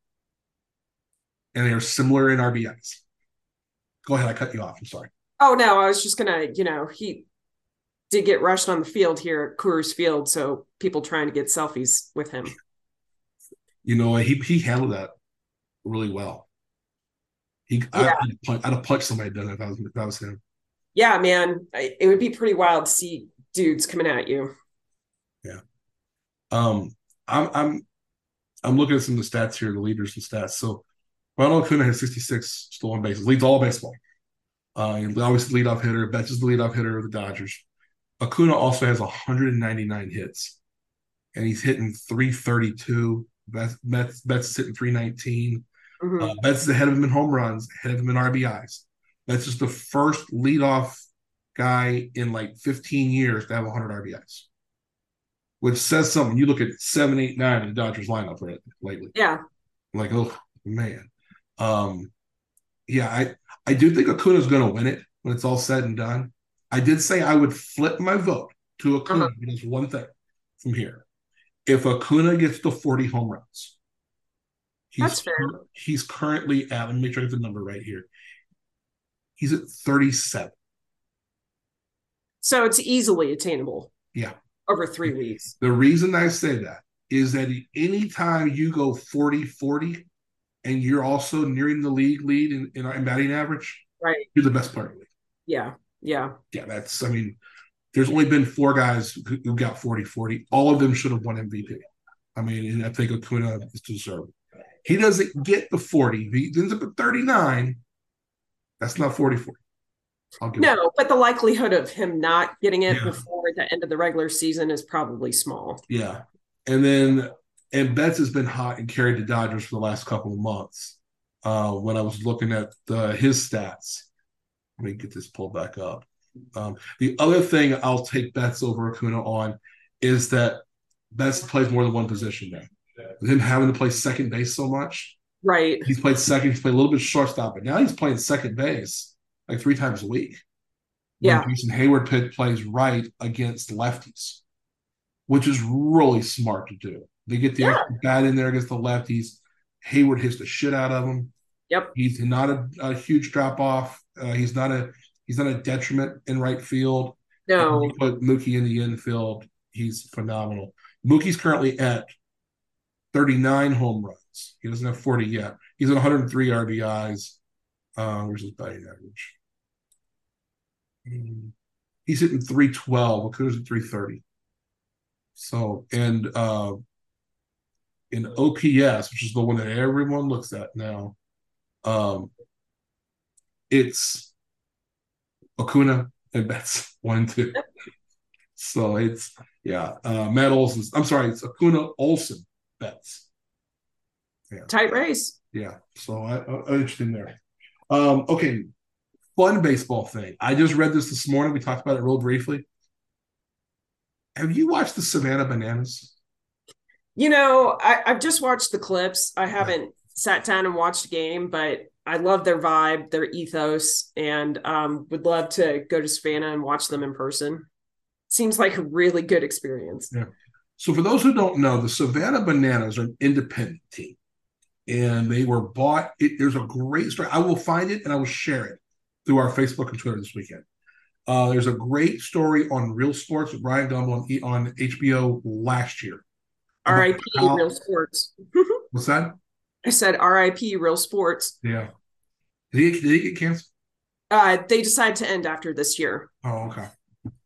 and they are similar in RBIs. Go ahead, I cut you off. I'm sorry. Oh no, I was just gonna, you know, he did get rushed on the field here at Coors Field, so people trying to get selfies with him. You know, he he handled that really well. He yeah. I, would have punched somebody done if I was if that was him. Yeah, man, it would be pretty wild to see dudes coming at you. Yeah. Um, I'm I'm I'm looking at some of the stats here, the leaders and stats. So Ronald Acuna has 66 stolen bases, leads all baseball. Uh, the leadoff hitter. Betts is the leadoff hitter of the Dodgers. Acuna also has 199 hits, and he's hitting 332. Betts, Betts, Betts is hitting 319. Mm-hmm. Uh, Betts is ahead of him in home runs, ahead of him in RBIs. That's just the first leadoff guy in like 15 years to have 100 RBIs, which says something. You look at seven, eight, nine in the Dodgers lineup right lately. Yeah. like, oh man. Um, yeah, I I do think Acuna's going to win it when it's all said and done. I did say I would flip my vote to Acuna uh-huh. because one thing from here. If Acuna gets to 40 home runs, he's, That's fair. he's currently at, let me make sure I get the number right here. He's at 37. So it's easily attainable. Yeah. Over three weeks. The reason I say that is that anytime you go 40 40 and you're also nearing the league lead in, in, in batting average, right? You're the best player in the league. Yeah. Yeah. Yeah. That's, I mean, there's only been four guys who, who got 40 40. All of them should have won MVP. I mean, and I think Acuna is deserved. He doesn't get the 40. He ends up at 39. That's not 40 40. No, but the likelihood of him not getting it yeah. before the end of the regular season is probably small. Yeah. And then, and Betts has been hot and carried the Dodgers for the last couple of months. Uh, when I was looking at the, his stats, let me get this pulled back up. Um, the other thing I'll take Betts over Acuna on is that Betts plays more than one position now. With him having to play second base so much, right? He's played second. He's played a little bit shortstop, but now he's playing second base like three times a week. Yeah, Jason Heyward pit plays right against lefties, which is really smart to do. They get the yeah. bat in there against the lefties. Heyward hits the shit out of them. Yep, he's not a, a huge drop off. Uh, he's not a he's not a detriment in right field. No, put Mookie in the infield. He's phenomenal. Mookie's currently at 39 home runs. He doesn't have 40 yet. He's at 103 RBIs. Uh, where's his batting average? He's hitting 312. Acuna's at 330. So, and uh, in OPS, which is the one that everyone looks at now, um, it's Acuna and Betts one and two. so it's yeah, uh, Matt Olson. I'm sorry, it's Acuna Olson Betts. Yeah. Tight race. Yeah. So I, I interesting there. Um, okay, fun baseball thing. I just read this this morning. We talked about it real briefly. Have you watched the Savannah Bananas? You know, I, have just watched the clips. I haven't yeah. sat down and watched a game, but I love their vibe, their ethos, and um, would love to go to Savannah and watch them in person. Seems like a really good experience. Yeah. So, for those who don't know, the Savannah Bananas are an independent team, and they were bought. It, there's a great story. I will find it and I will share it through our Facebook and Twitter this weekend. Uh, there's a great story on Real Sports with Bryant Gumbel on, on HBO last year. R.I.P. How, Real Sports. what's that? I said R.I.P. Real Sports. Yeah. Did he, did he get canceled? Uh, they decided to end after this year. Oh, okay.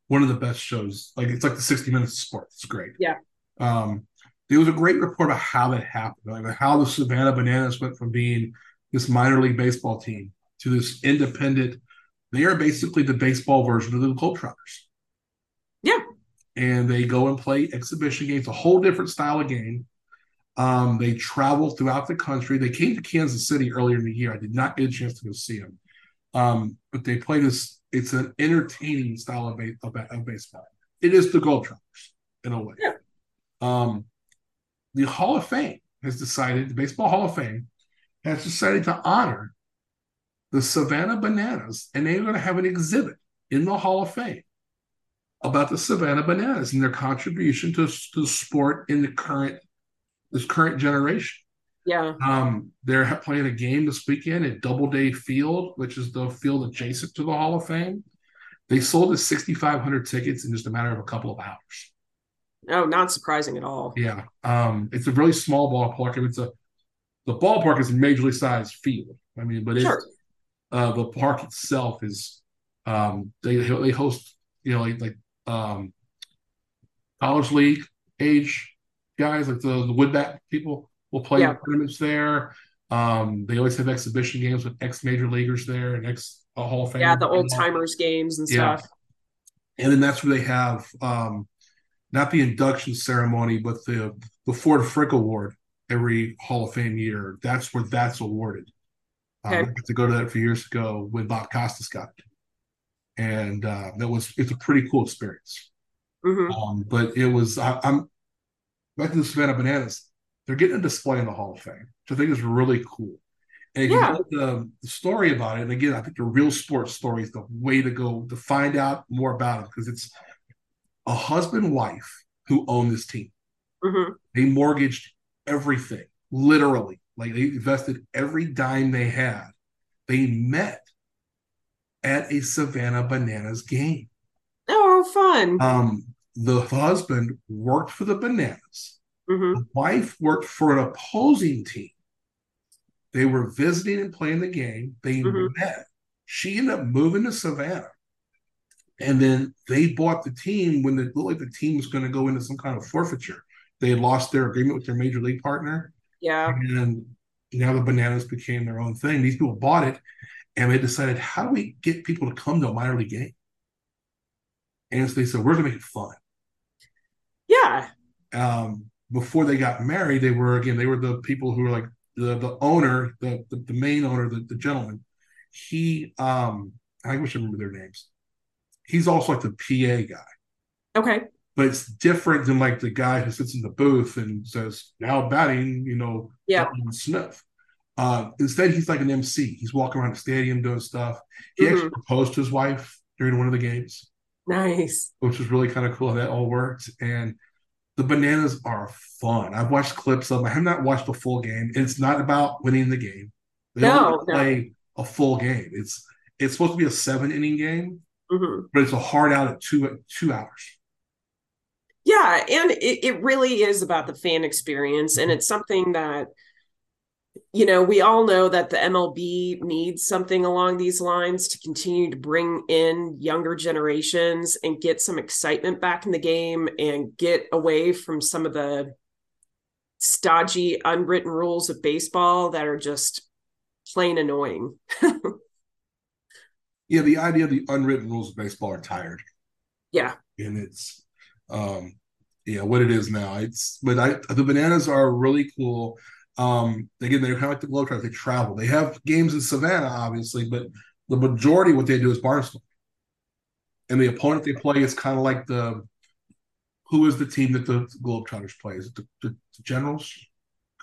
One of the best shows. Like it's like the 60 Minutes of Sports. It's great. Yeah. Um, there was a great report of how that happened, like how the Savannah Bananas went from being this minor league baseball team to this independent. They are basically the baseball version of the Globetrotters. Yeah. And they go and play exhibition games, a whole different style of game. Um, they travel throughout the country. They came to Kansas City earlier in the year. I did not get a chance to go see them. Um, but they play this, it's an entertaining style of, of, of baseball. It is the Globetrotters in a way. Yeah. Um, the Hall of Fame has decided, the Baseball Hall of Fame has decided to honor the Savannah Bananas, and they're going to have an exhibit in the Hall of Fame about the Savannah Bananas and their contribution to, to the sport in the current this current generation. Yeah. Um, they're playing a game this weekend at Doubleday Field, which is the field adjacent to the Hall of Fame. They sold us 6,500 tickets in just a matter of a couple of hours. Oh, not surprising at all. Yeah. Um, it's a really small ballpark. It's a the ballpark is a majorly sized field. I mean, but it's sure. Uh, the park itself is um, they they host you know like, like um, college league age guys like the, the woodbat people will play yeah. tournaments there. Um, they always have exhibition games with ex major leaguers there and ex uh, Hall of Fame. Yeah, the old timers games and yeah. stuff. And then that's where they have um, not the induction ceremony, but the the Ford Frick Award every Hall of Fame year. That's where that's awarded. Um, okay. Um, I got to go to that a few years ago when Bob Costas got it, and uh, that was it's a pretty cool experience. Mm-hmm. Um, but it was I, am back to the Savannah Bananas. They're getting a display in the Hall of Fame, which I think is really cool. And yeah. the, the, story about it, and again, I think the real sports story is the way to go to find out more about it because it's a husband wife who own this team. Mm-hmm. They mortgaged everything, literally. Like they invested every dime they had. They met at a Savannah Bananas game. Oh, fun. Um, the husband worked for the Bananas. Mm-hmm. The wife worked for an opposing team. They were visiting and playing the game. They mm-hmm. met. She ended up moving to Savannah. And then they bought the team when it looked like the team was going to go into some kind of forfeiture. They had lost their agreement with their major league partner. Yeah. And now the bananas became their own thing. These people bought it and they decided, how do we get people to come to a minor league game? And so they said, we're going to make it fun. Yeah. Um, before they got married, they were, again, they were the people who were like the, the owner, the, the, the main owner, the, the gentleman. He, um, I wish I remember their names he's also like the PA guy. Okay. But it's different than like the guy who sits in the booth and says, now batting, you know, yeah. Smith. Uh, instead, he's like an MC. He's walking around the stadium doing stuff. He mm-hmm. actually proposed to his wife during one of the games. Nice. Which was really kind of cool how that all worked. And the bananas are fun. I've watched clips of them. I have not watched the full game. It's not about winning the game. They no, play no. a full game. It's it's supposed to be a seven inning game, mm-hmm. but it's a hard out at two two hours. Yeah, and it, it really is about the fan experience, and mm-hmm. it's something that you know we all know that the MLB needs something along these lines to continue to bring in younger generations and get some excitement back in the game and get away from some of the stodgy unwritten rules of baseball that are just plain annoying. yeah, the idea of the unwritten rules of baseball are tired. Yeah. And it's um yeah, what it is now. It's but I the bananas are really cool. Um again, they're kind of like the Globetrotters, they travel. They have games in Savannah, obviously, but the majority what they do is Barstow. And the opponent they play is kind of like the who is the team that the Globetrotters play? Is it the, the, the Generals?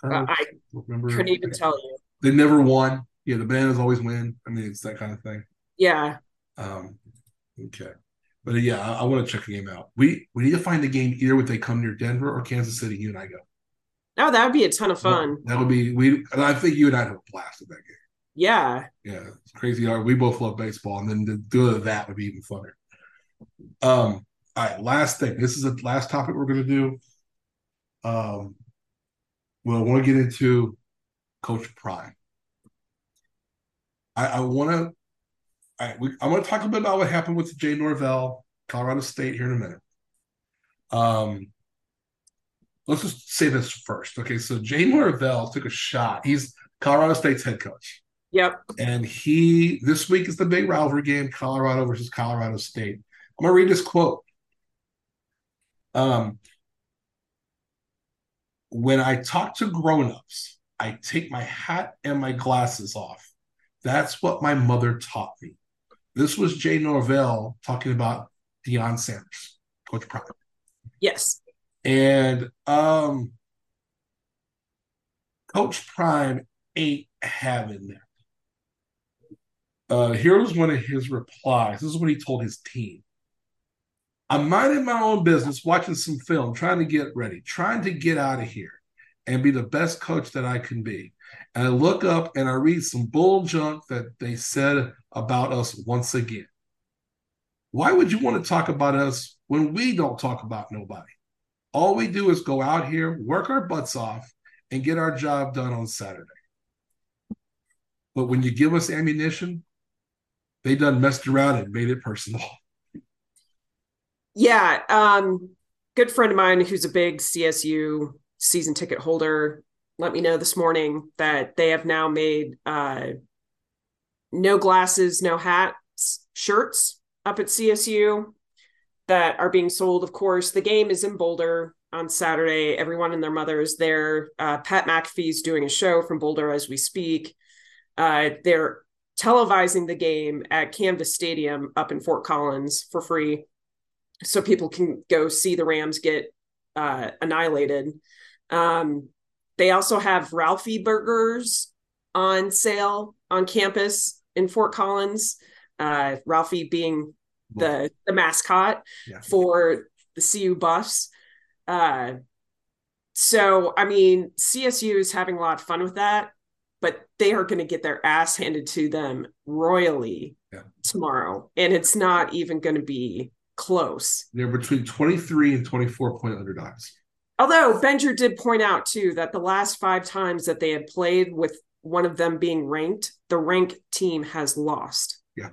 Uh, I remember. couldn't even tell you. They never won. Yeah, the Bananas always win. I mean, it's that kind of thing. Yeah. Um, okay. But uh, yeah, I, I want to check the game out. We we need to find the game either when they come near Denver or Kansas City. You and I go. Oh, that would be a ton of fun. That would be we. I think you and I have a blast at that game. Yeah. Yeah, it's crazy. We both love baseball, and then to do that would be even funner. Um, all right, last thing. This is the last topic we're going to do. Um, well, I want to get into Coach Prime. I, I want to. I, I want to talk a bit about what happened with Jay Norvell, Colorado State, here in a minute. Um, let's just say this first. Okay, so Jay Norvell took a shot. He's Colorado State's head coach. Yep. And he this week is the big rivalry game, Colorado versus Colorado State. I'm gonna read this quote. Um, when I talk to grown-ups, I take my hat and my glasses off. That's what my mother taught me. This was Jay Norvell talking about Deion Sanders, Coach Prime. Yes. And um Coach Prime ain't having that. Uh, here was one of his replies. This is what he told his team. I'm minding my own business, watching some film, trying to get ready, trying to get out of here and be the best coach that I can be. And I look up and I read some bull junk that they said about us once again. Why would you want to talk about us when we don't talk about nobody? All we do is go out here, work our butts off, and get our job done on Saturday. But when you give us ammunition, they done messed around and made it personal. Yeah. Um, good friend of mine who's a big CSU season ticket holder let me know this morning that they have now made uh, no glasses, no hats shirts up at CSU that are being sold. Of course, the game is in Boulder on Saturday. Everyone and their mother is there. Uh, Pat McAfee's doing a show from Boulder as we speak. Uh, they're televising the game at Canvas Stadium up in Fort Collins for free, so people can go see the Rams get uh, annihilated. Um, they also have Ralphie Burgers on sale on campus in Fort Collins. Uh, Ralphie being the the mascot yeah. for the CU Buffs. Uh, so I mean, CSU is having a lot of fun with that but they are going to get their ass handed to them royally yeah. tomorrow. And it's not even going to be close. They're between 23 and 24 point underdogs. Although Benger did point out too that the last five times that they had played with one of them being ranked, the ranked team has lost. Yeah.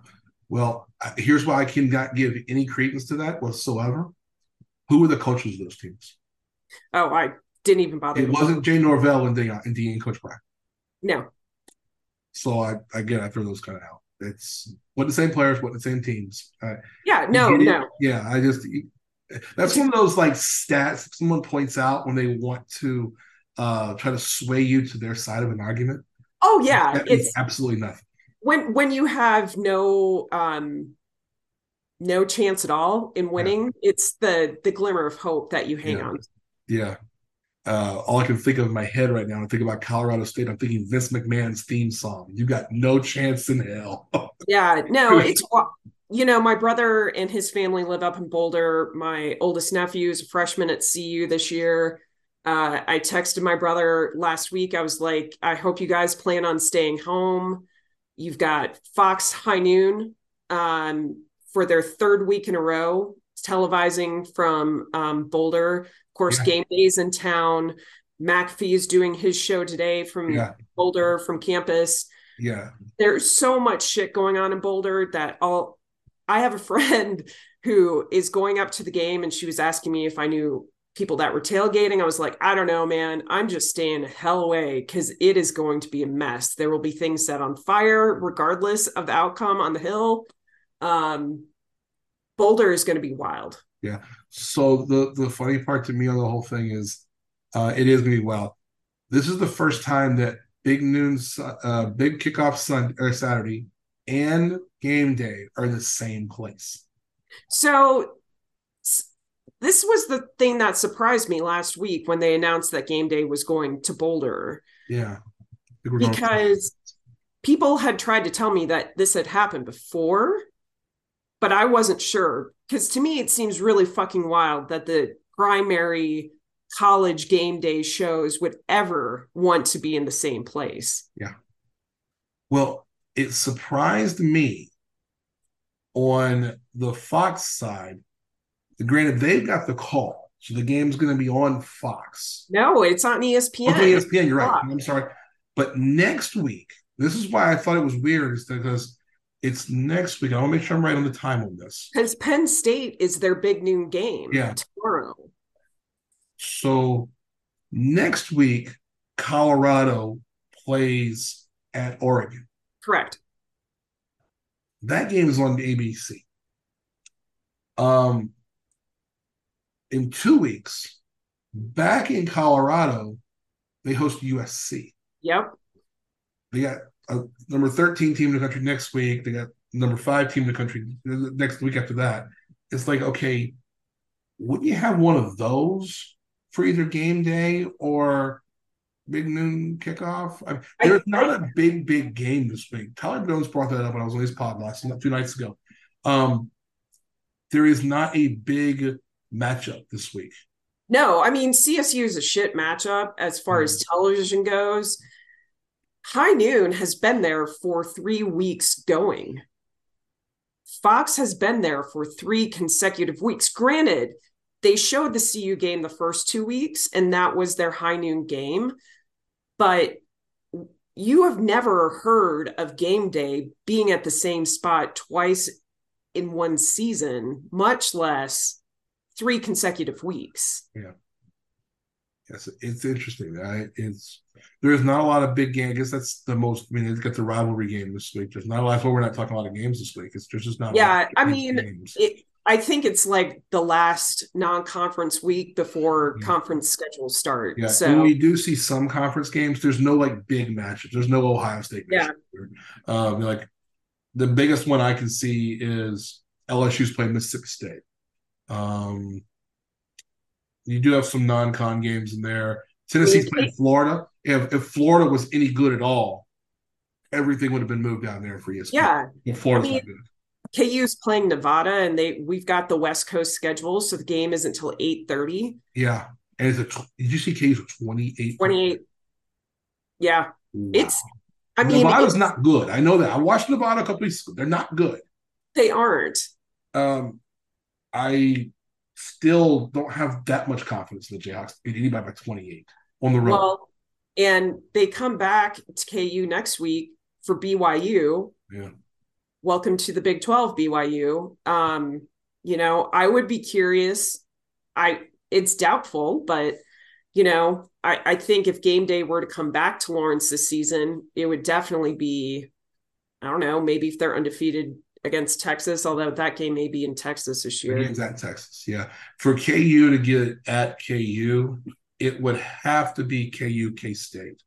Well, uh, here's why I cannot give any credence to that whatsoever. Who were the coaches of those teams? Oh, I didn't even bother. It wasn't Jay Norvell and Dean and Dean Coach Brown. No. So I again I throw those kind of out. It's what the same players, what the same teams. yeah, no, no. Yeah, I just that's one of those like stats someone points out when they want to uh try to sway you to their side of an argument. Oh yeah, it's absolutely nothing. When when you have no um no chance at all in winning, yeah. it's the the glimmer of hope that you hang yeah. on. Yeah uh, all I can think of in my head right now, I think about Colorado State. I'm thinking Vince McMahon's theme song. You got no chance in hell. yeah, no, it's you know, my brother and his family live up in Boulder. My oldest nephew is a freshman at CU this year. Uh, I texted my brother last week. I was like, I hope you guys plan on staying home. You've got Fox High Noon um, for their third week in a row televising from um, Boulder Of course, yeah. game days in town. McAfee is doing his show today from yeah. Boulder, from campus. Yeah. There's so much shit going on in Boulder that all I have a friend who is going up to the game and she was asking me if I knew people that were tailgating. I was like, I don't know, man. I'm just staying hell away because it is going to be a mess. There will be things set on fire regardless of the outcome on the hill. Um, Boulder is going to be wild. Yeah. So the the funny part to me on the whole thing is, uh, it is gonna be wild. This is the first time that big noon, uh, big kickoff Sunday or Saturday, and game day are the same place. So this was the thing that surprised me last week when they announced that game day was going to Boulder. Yeah. Because people had tried to tell me that this had happened before, but I wasn't sure because to me it seems really fucking wild that the primary college game day shows would ever want to be in the same place. Yeah. Well, it surprised me on the Fox side, granted they've got the call, so the game's going to be on Fox. No, it's on ESPN. Okay, ESPN. You're right. I'm sorry, but next week, this is why I thought it was weird, is because it's next week. I want to make sure I'm right on the time on this. Because Penn State is their big noon game Yeah. tomorrow. So next week, Colorado plays at Oregon. Correct. That game is on ABC. Um, in two weeks, back in Colorado, they host USC. Yep. They got a number 13 team in the country next week. They got number five team in the country next week after that. It's like, okay, wouldn't you have one of those for either game day or big noon kickoff? I, there's not a big, big game this week. Tyler Jones brought that up when I was on his pod last two nights ago. Um, there is not a big matchup this week. No, I mean CSU is a shit matchup as far as television goes. High Noon has been there for three weeks going. Fox has been there for three consecutive weeks. Granted, they showed the CU game the first two weeks, and that was their high noon game. But you have never heard of game day being at the same spot twice in one season, much less three consecutive weeks. Yeah. Yes, it's interesting. Right? It's there's not a lot of big games. I guess that's the most. I mean, it's got the rivalry game this week. There's not a lot. Why we're not talking a lot of games this week. It's there's just not. Yeah, I mean, it, I think it's like the last non-conference week before yeah. conference schedules start. Yeah, so and we do see some conference games. There's no like big matches. There's no Ohio State. Yeah. Um, like the biggest one I can see is LSU's playing Mississippi State. Um, you do have some non-con games in there. Tennessee's playing Florida. If if Florida was any good at all, everything would have been moved down there for ESPN. Yeah, well, Florida's I mean, not good. KU's playing Nevada, and they we've got the West Coast schedule, so the game isn't until eight thirty. Yeah, and it's a. Did you see KU's twenty eight? Twenty eight. Yeah, wow. it's. I mean, Nevada's it's, not good. I know that. I watched Nevada a couple weeks ago. They're not good. They aren't. Um, I still don't have that much confidence in the Jayhawks beat anybody by 28 on the road. Well, and they come back to KU next week for BYU. Yeah. Welcome to the Big 12, BYU. Um, you know, I would be curious. I it's doubtful, but you know, I, I think if game day were to come back to Lawrence this season, it would definitely be, I don't know, maybe if they're undefeated against Texas, although that game may be in Texas this year. Game's at Texas, yeah. For KU to get at KU, it would have to be KU K State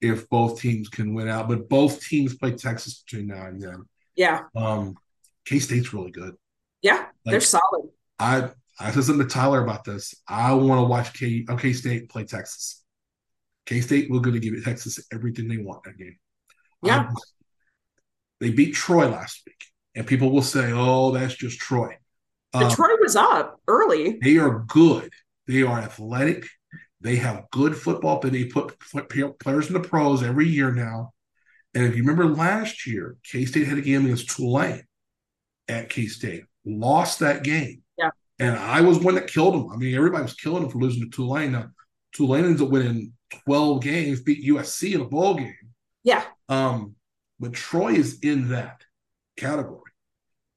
if both teams can win out. But both teams play Texas between now and then. Yeah. Um, K State's really good. Yeah, like, they're solid. I I said something to Tyler about this. I want to watch K K State play Texas. K State we're going to give Texas everything they want that game. Yeah. Um, they beat Troy last week and people will say, "Oh, that's just Troy." Um, Troy was up early. They are good. They are athletic. They have good football, but they put players in the pros every year now. And if you remember last year, K State had a game against Tulane at K State, lost that game. Yeah. And I was one that killed them. I mean, everybody was killing them for losing to Tulane. Now, Tulane ends up winning 12 games, beat USC in a bowl game. Yeah. Um, but Troy is in that category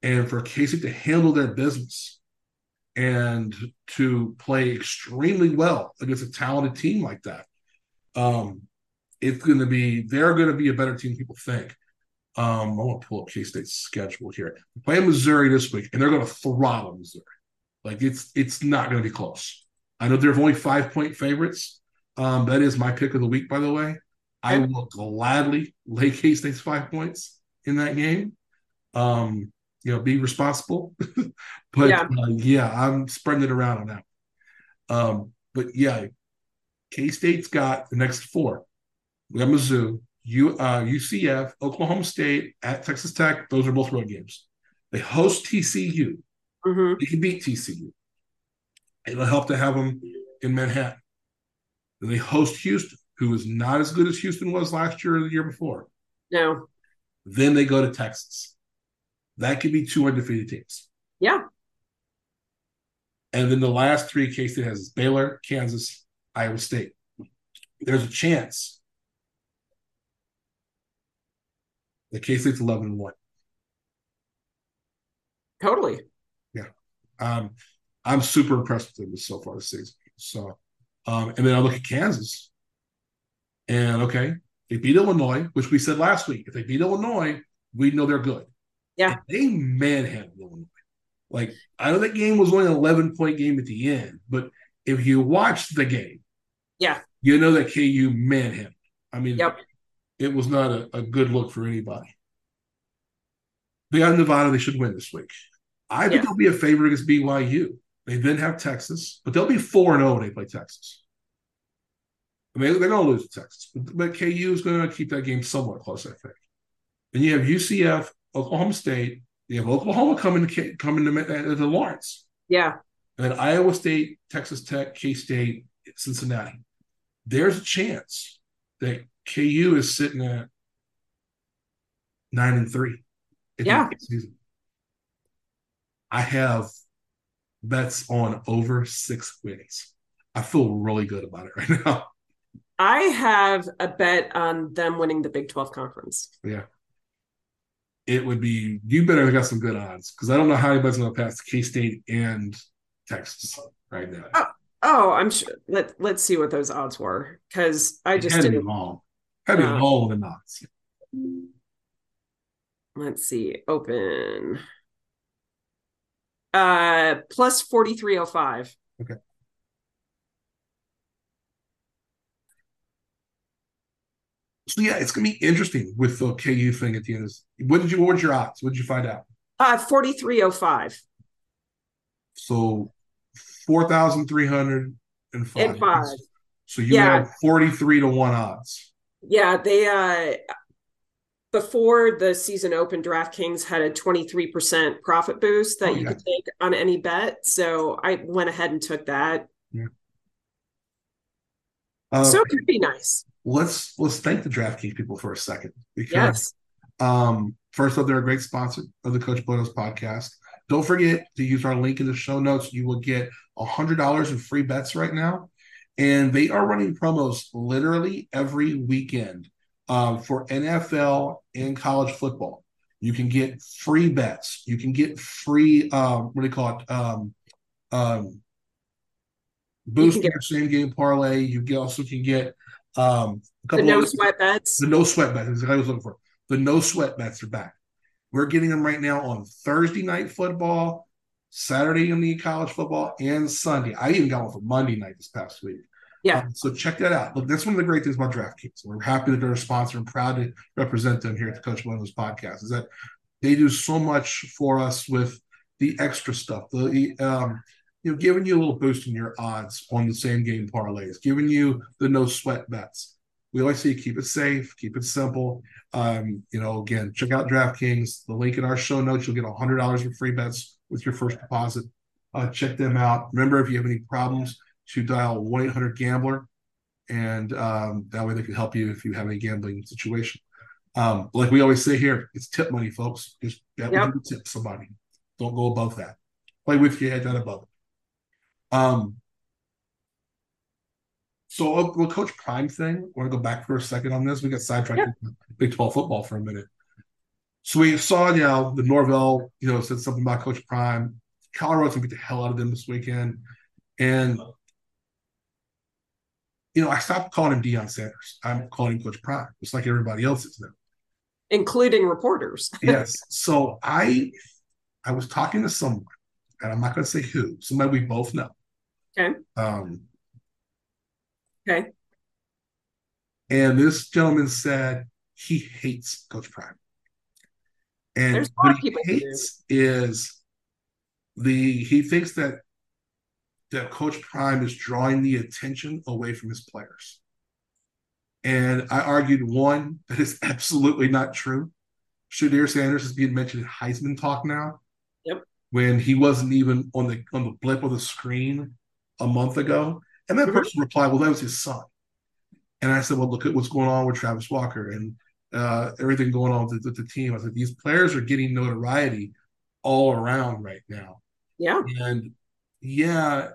and for Casey to handle their business and to play extremely well against a talented team like that, um, it's going to be they're going to be a better team people think. Um, I want to pull up K State's schedule here. They play Missouri this week, and they're going to throttle Missouri. Like it's it's not going to be close. I know they're only five point favorites. Um, that is my pick of the week, by the way. I will gladly lay K State's five points in that game. Um, you know, be responsible. but yeah. Uh, yeah. I'm spreading it around on that. Um, but yeah, K State's got the next four. We got Mizzou, U, uh, UCF, Oklahoma State, at Texas Tech. Those are both road games. They host TCU. Mm-hmm. They can beat TCU. It'll help to have them in Manhattan. Then they host Houston, who is not as good as Houston was last year or the year before. No. Then they go to Texas. That could be two undefeated teams. Yeah. And then the last three K State has Baylor, Kansas, Iowa State. There's a chance that K State's 11 and 1. Totally. Yeah. Um, I'm super impressed with them so far this season. So, um, and then I look at Kansas, and okay, they beat Illinois, which we said last week. If they beat Illinois, we know they're good. Yeah. They manhandled Illinois. Like, I know that game was only an 11 point game at the end, but if you watched the game, yeah, you know that KU manhandled. I mean, yep. It was not a, a good look for anybody. They got Nevada, they should win this week. I think yeah. they'll be a favorite against BYU. They then have Texas, but they'll be 4 0 when they play Texas. I mean, they're going to lose to Texas, but, but KU is going to keep that game somewhat close, I think. Then you have UCF, Oklahoma State. You have Oklahoma coming to coming to, uh, to Lawrence. Yeah. And then Iowa State, Texas Tech, K State, Cincinnati. There's a chance that KU is sitting at nine and three. Yeah. I have bets on over six wins. I feel really good about it right now. I have a bet on them winning the Big 12 conference. Yeah. It would be, you better have got some good odds because I don't know how anybody's going to pass K State and Texas right now. Oh, oh, I'm sure. Let, let's see what those odds were because I just didn't. All. Had to be all the odds. Let's see. Open. Uh, plus 4305. Okay. So yeah, it's gonna be interesting with the KU thing at the end. What did you? What was your odds? What did you find out? Uh, forty three oh five. So four thousand three hundred five. And five. So you yeah. have forty three to one odds. Yeah, they uh before the season open, DraftKings had a 23% profit boost that oh, you yeah. could take on any bet. So I went ahead and took that. Yeah. Uh, so it could be nice let's let's thank the DraftKings people for a second because yes. um, first off, they're a great sponsor of the Coach Bo Knows podcast. Don't forget to use our link in the show notes. You will get a hundred dollars in free bets right now, and they are running promos literally every weekend um, for NFL and college football. You can get free bets. You can get free um, what do you call it? Um, um, boost your same game parlay. You get, also can get um, the no sweat bets. The no sweat bets. Is what I was looking for. The no sweat bets are back. We're getting them right now on Thursday night football, Saturday in the college football, and Sunday. I even got one for Monday night this past week. Yeah. Um, so check that out. Look, that's one of the great things about DraftKings. We're happy that they're a sponsor and proud to represent them here at the Coach Bo Knows podcast. Is that they do so much for us with the extra stuff, the um, you know, giving you a little boost in your odds on the same game parlays, giving you the no sweat bets. We always say keep it safe, keep it simple. Um, you know, again, check out DraftKings. The link in our show notes, you'll get hundred dollars in free bets with your first deposit. Uh, check them out. Remember, if you have any problems, to dial one eight hundred Gambler, and um, that way they can help you if you have a gambling situation. Um, like we always say here, it's tip money, folks. Just bet yep. tip somebody. Don't go above that. Play with your head, not above it. Um, so the Coach Prime thing, I want to go back for a second on this. We got sidetracked yeah. Big 12 football for a minute. So we saw, you know, Jay Norvell, you know, said something about Coach Prime. Colorado's gonna beat the hell out of them this weekend. And you know, I stopped calling him Deion Sanders. I'm calling him Coach Prime, just like everybody else is now. Including reporters. yes. So I I was talking to someone, and I'm not gonna say who, somebody we both know. Okay. Um, okay. And this gentleman said he hates Coach Prime. And There's what he hates is the he thinks that that Coach Prime is drawing the attention away from his players. And I argued one that is absolutely not true. Shedeur Sanders is being mentioned in Heisman talk now. Yep. When he wasn't even on the on the blip of the screen a month ago. And that mm-hmm. person replied, Well, that was his son. And I said, Well, look at what's going on with Travis Walker. And uh, everything going on with, with the team. I said these players are getting notoriety all around right now. Yeah. And yeah,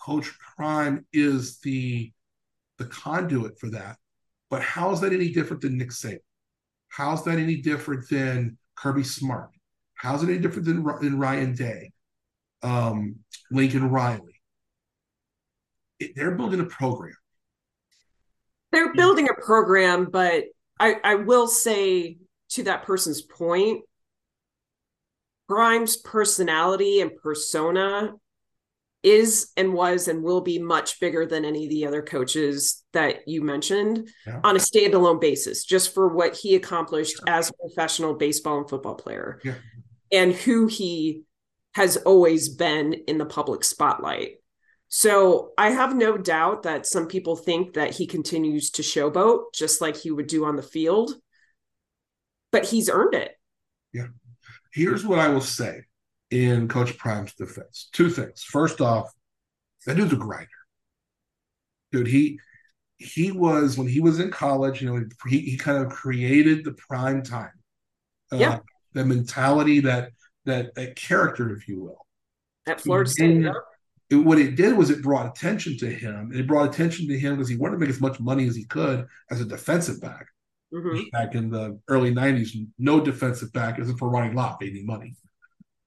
Coach Prime is the the conduit for that. But how is that any different than Nick Saban? How's that any different than Kirby Smart? How's it any different than, than Ryan Day, um, Lincoln Riley? They're building a program. They're building a program, but I, I will say to that person's point, Prime's personality and persona is and was and will be much bigger than any of the other coaches that you mentioned yeah. on a standalone basis, just for what he accomplished as a professional baseball and football player yeah. and who he has always been in the public spotlight. So I have no doubt that some people think that he continues to showboat just like he would do on the field, but he's earned it. Yeah. Here's what I will say in Coach Prime's defense. Two things. First off, that dude's a grinder. Dude, he he was when he was in college, you know, he, he kind of created the prime time. Uh, yeah. The mentality that that that character, if you will. At Florida State. It, what it did was it brought attention to him. and It brought attention to him because he wanted to make as much money as he could as a defensive back. Mm-hmm. Back in the early 90s, no defensive back, except for Ronnie Lott, made any money.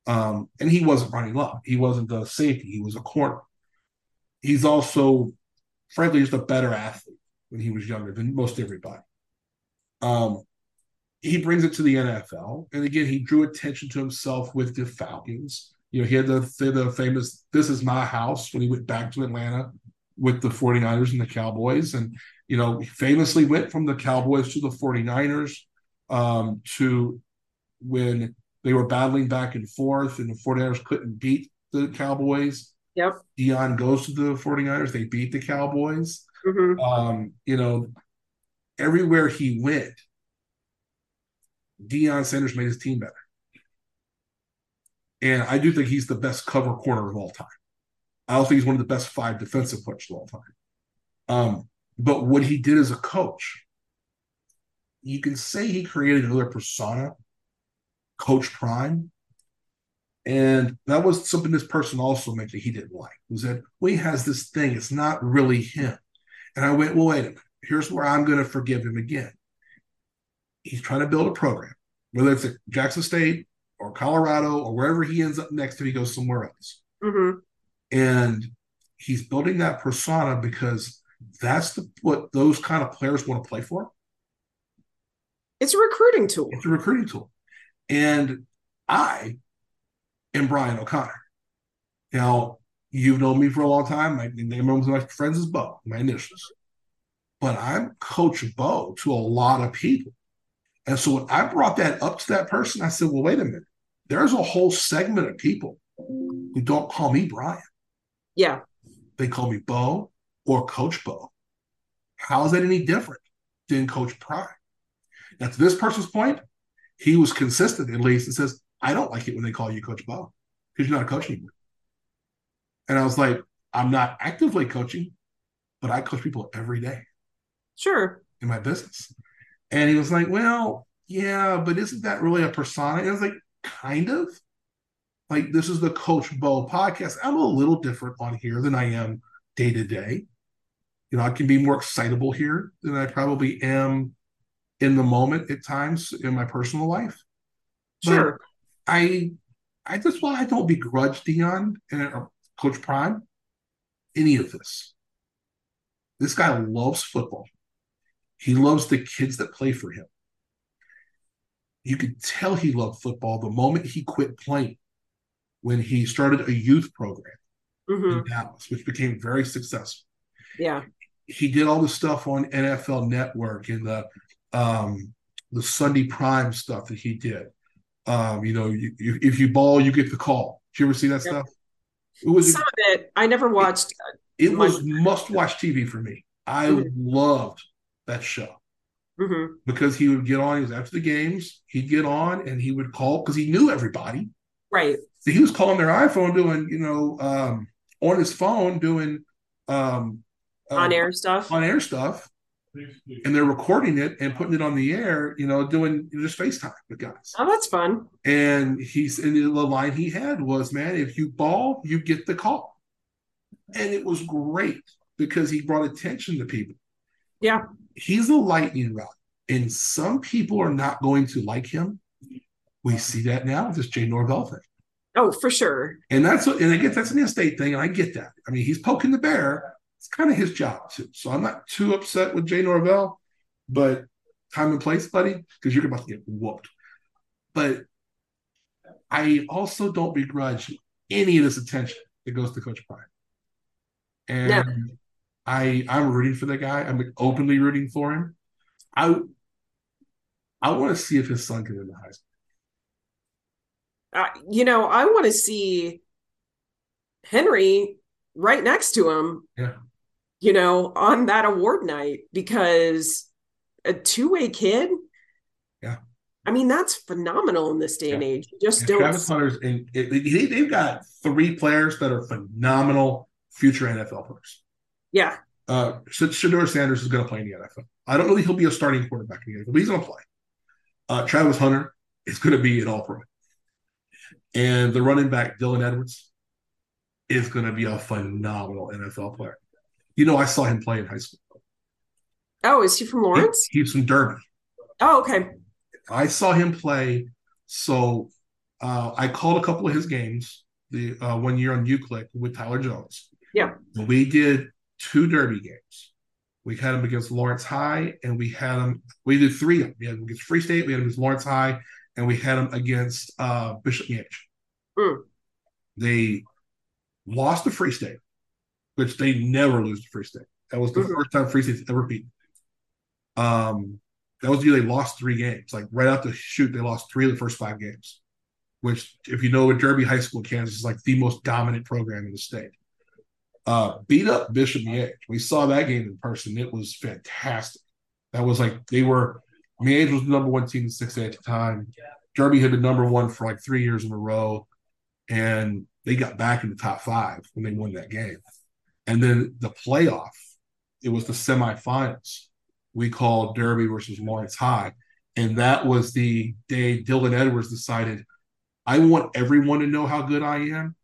Um, and he wasn't Ronnie Lott. He wasn't a safety. He was a corner. He's also, frankly, just a better athlete when he was younger than most everybody. Um, he brings it to the NFL, and again, he drew attention to himself with the Falcons. You know, he had the the famous "This is my house" when he went back to Atlanta with the 49ers and the Cowboys, and you know, he famously went from the Cowboys to the 49ers um, to when they were battling back and forth, and the 49ers couldn't beat the Cowboys. Yep. Deion goes to the 49ers. They beat the Cowboys. Mm-hmm. Um, you know, everywhere he went, Deion Sanders made his team better. And I do think he's the best cover corner of all time. I also think he's one of the best five defensive players of all time. Um, but what he did as a coach, you can say he created another persona Coach Prime. And that was something this person also mentioned he didn't like was that, well, he has this thing. It's not really him. And I went, well, wait a minute. Here's where I'm going to forgive him again. He's trying to build a program, whether it's at Jackson State or Colorado or wherever he ends up next if he goes somewhere else. Mm-hmm. And he's building that persona because that's the, what those kind of players want to play for. It's a recruiting tool. It's a recruiting tool. And I am Brian O'Connor. Now, you've known me for a long time. My name of my friends is Bo, my initials. But I'm Coach Bo to a lot of people. And so when I brought that up to that person, I said, well, wait a minute. There's a whole segment of people who don't call me Brian. Yeah. They call me Bo or Coach Bo. How is that any different than Coach Prime? Now, to this person's point, he was consistent at least and says, I don't like it when they call you Coach Bo because you're not a coach anymore. And I was like, I'm not actively coaching, but I coach people every day. Sure. In my business. And he was like, Well, yeah, but isn't that really a persona? And I was like, Kind of. Like, this is the Coach Bo podcast. I'm a little different on here than I am day to day. You know, I can be more excitable here than I probably am in the moment at times in my personal life. Sure. But I I just why I don't begrudge Deion and uh, Coach Prime any of this. This guy loves football. He loves the kids that play for him. You could tell he loved football the moment he quit playing when he started a youth program mm-hmm. in Dallas, which became very successful. Yeah. He did all the stuff on NFL Network and the um, the Sunday Prime stuff that he did. Um, you know, you, you, if you ball, you get the call. Did you ever see that yep. stuff? It was some of it. I never watched. It, it was must-watch TV for me. I mm-hmm. loved that show mm-hmm. because he would get on. He was after the games. He'd get on and he would call because he knew everybody. Right. So he was calling their iPhone, doing you know um, on his phone, doing um, on air stuff. On air stuff and they're recording it and putting it on the air, you know, doing just FaceTime with guys. Oh, that's fun. And he's and the line he had was, man, if you ball, you get the call. And it was great because he brought attention to people. Yeah. He's a lightning rod. And some people are not going to like him. We see that now with this Jay Norvell thing. Oh, for sure. And that's and I get that's an in-state thing, and I get that. I mean, he's poking the bear. It's kind of his job too. So I'm not too upset with Jay Norvell, but time and place, buddy, because you're about to get whooped. But I also don't begrudge any of this attention that goes to Coach Prime. And yeah. I I'm rooting for the guy. I'm openly rooting for him. I I want to see if his son can win the Heisman. Uh, you know, I want to see Henry right next to him. Yeah. You know, on that award night because a two-way kid. Yeah. I mean, that's phenomenal in this day yeah. and age. You just yeah, don't. Travis Hunter's and they've got three players that are phenomenal future NFL players. Yeah. Uh, Shedeur Sanders is going to play in the NFL. I don't know that he'll be a starting quarterback in the NFL, but he's going to play. Uh, Travis Hunter is going to be an all pro. And the running back, Dylan Edwards, is going to be a phenomenal NFL player. You know, I saw him play in high school. Oh, is he from Lawrence? He, he's from Derby. Oh, okay. I saw him play. So uh, I called a couple of his games the uh, one year on UClick with Tyler Jones. Yeah. We did two Derby games. We had them against Lawrence High, and we had them. We did three of them. We had him against Free State. We had them against Lawrence High, and we had them against uh, Bishop Miege. Mm. They lost to Free State, which they never lose to Free State. That was the mm-hmm. first time Free State ever beat. Um, that was the year they lost three games. Like right out the shoot, they lost three of the first five games. Which, if you know, Derby High School, Kansas is like the most dominant program in the state. Uh, beat up Bishop Miege. We saw that game in person. It was fantastic. That was like they were Miege was the number one team in 6A at the time. Derby had been number one for like three years in a row, and they got back in the top five when they won that game. And then the playoff, it was the semifinals. We called Derby versus Lawrence High, and that was the day Dylan Edwards decided, I want everyone to know how good I am,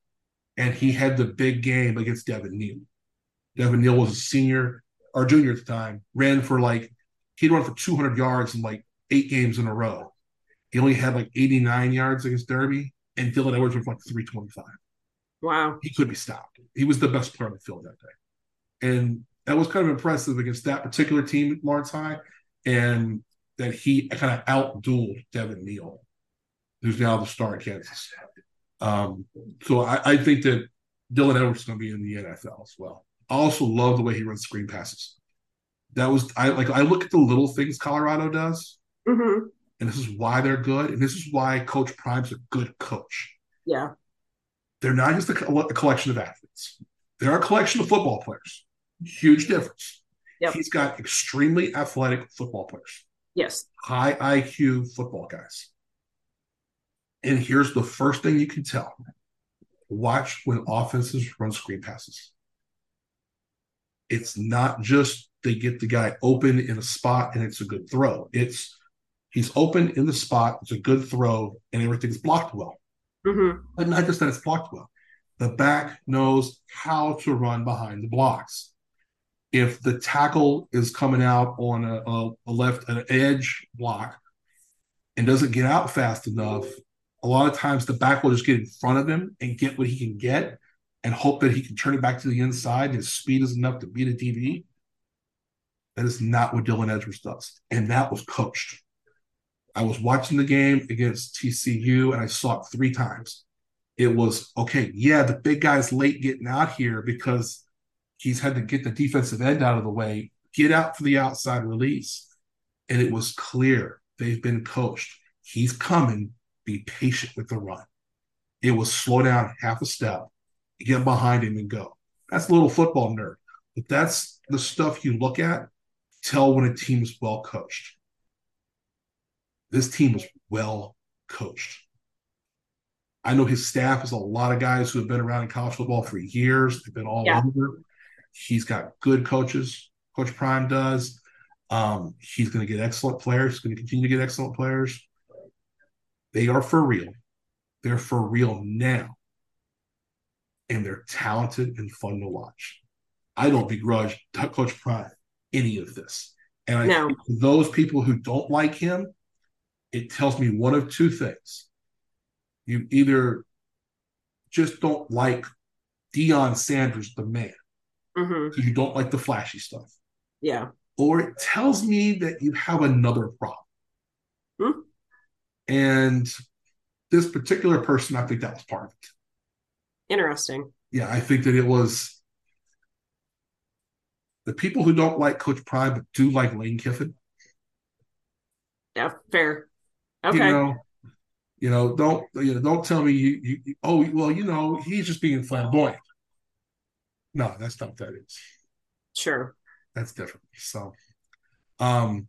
and he had the big game against Devin Neal. Devin Neal was a senior or junior at the time, ran for like he'd run for 200 yards in like eight games in a row. He only had like 89 yards against Derby, and Dylan Edwards was like 325. Wow. He could be stopped. He was the best player on the field that day. And that was kind of impressive against that particular team at Lawrence High, and that he kind of outdueled Devin Neal, who's now the star at Kansas. Um, so I, I think that Dylan Edwards is going to be in the NFL as well. I also love the way he runs screen passes that was I like I look at the little things Colorado does, mm-hmm. and this is why they're good, and this is why Coach Prime's a good coach. Yeah, they're not just a, a collection of athletes; they're a collection of football players. Huge difference. Yep. He's got extremely athletic football players. Yes, high IQ football guys. And here's the first thing you can tell: watch when offenses run screen passes it's not just they get the guy open in a spot and it's a good throw. It's he's open in the spot, it's a good throw, and everything's blocked well. Mm-hmm. But not just that it's blocked well. The back knows how to run behind the blocks. If the tackle is coming out on a, a, a left an edge block and doesn't get out fast enough, a lot of times the back will just get in front of him and get what he can get and hope that he can turn it back to the inside his speed is enough to beat a DB. That is not what Dylan Edwards does. And that was coached. I was watching the game against TCU and I saw it three times. It was okay, yeah, the big guy's late getting out here because he's had to get the defensive end out of the way, get out for the outside release. And it was clear they've been coached. He's coming, be patient with the run. It was slow down half a step get behind him and go. That's a little football nerd, but that's the stuff you look at, tell when a team is well coached. This team was well coached. I know his staff is a lot of guys who have been around in college football for years. They've been all yeah. over. He's got good coaches. Coach Prime does. Um, he's going to get excellent players. He's going to continue to get excellent players. They are for real. They're for real now. And they're talented and fun to watch. I don't begrudge Coach Prime any of this. And I No. those people who don't like him, it tells me one of two things. You either just don't like Deion Sanders, the man, hmm you don't like the flashy stuff, Yeah. or it tells me that you have another problem. And this particular person, I think that was part of it. Interesting. Yeah, I think that it was the people who don't like Coach Prime but do like Lane Kiffin. Yeah. Fair. Okay. You know, you know, don't you know, don't tell me you, you, you- oh well, you know, he's just being flamboyant. No, that's not what that is. Sure. That's different. So um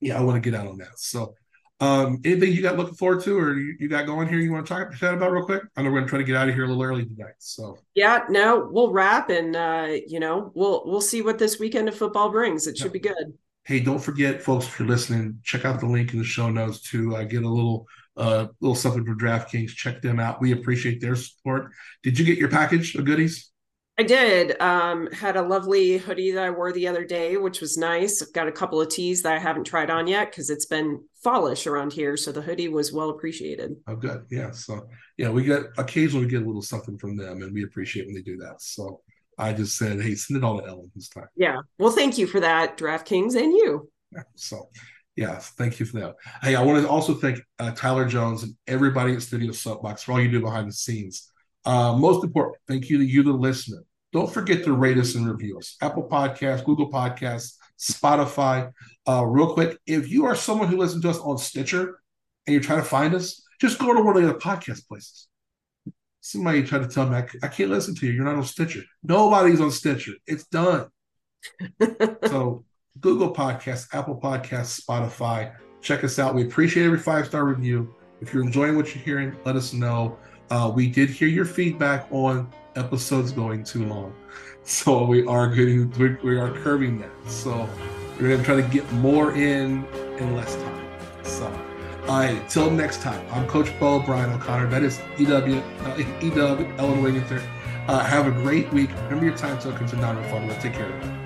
yeah, I want to get out on that. So um anything you got looking forward to or you, you got going here you want to talk chat about real quick? I know we're gonna try to get out of here a little early tonight. So Yeah. No, we'll wrap and uh, you know, we'll we'll see what this weekend of football brings. It should Yeah. be good. hey, don't forget, folks, if you're listening, check out the link in the show notes to uh, get a little uh little something from DraftKings. Check them out. We appreciate their support. Did you get your package of goodies? I did. Um, had a lovely hoodie that I wore the other day, which was nice. I've got a couple of tees that I haven't tried on yet because it's been fallish around here. So the hoodie was well appreciated. Oh, good. Yeah. So yeah, we get occasionally we get a little something from them, and we appreciate when they do that. So I just said, hey, send it all to Ellen this time. Yeah. Well, thank you for that, DraftKings, and you. Yeah, So yeah, thank you for that. Hey, I want to also thank uh, Tyler Jones and everybody at Studio Soapbox for all you do behind the scenes. Uh, most important, thank you to you, the listener. Don't forget to rate us and review us. Apple Podcasts, Google Podcasts, Spotify. Uh, real quick, if you are someone who listens to us on Stitcher and you're trying to find us, just go to one of the other podcast places. Somebody tried to tell me I, I can't listen to you. You're not on Stitcher. Nobody's on Stitcher. It's done. so Google Podcasts, Apple Podcasts, Spotify. Check us out. We appreciate every five star review. If you're enjoying what you're hearing, let us know. Uh, we did hear your feedback on episodes going too long, so we are getting we, we are curving that. So we're gonna try to get more in in less time. So, all right. Till next time. I'm Coach Bo Brian O'Connor. That is EW uh, EW Ellen Wigginton. Uh, have a great week. Remember your time tokens and non-refundable. Take care.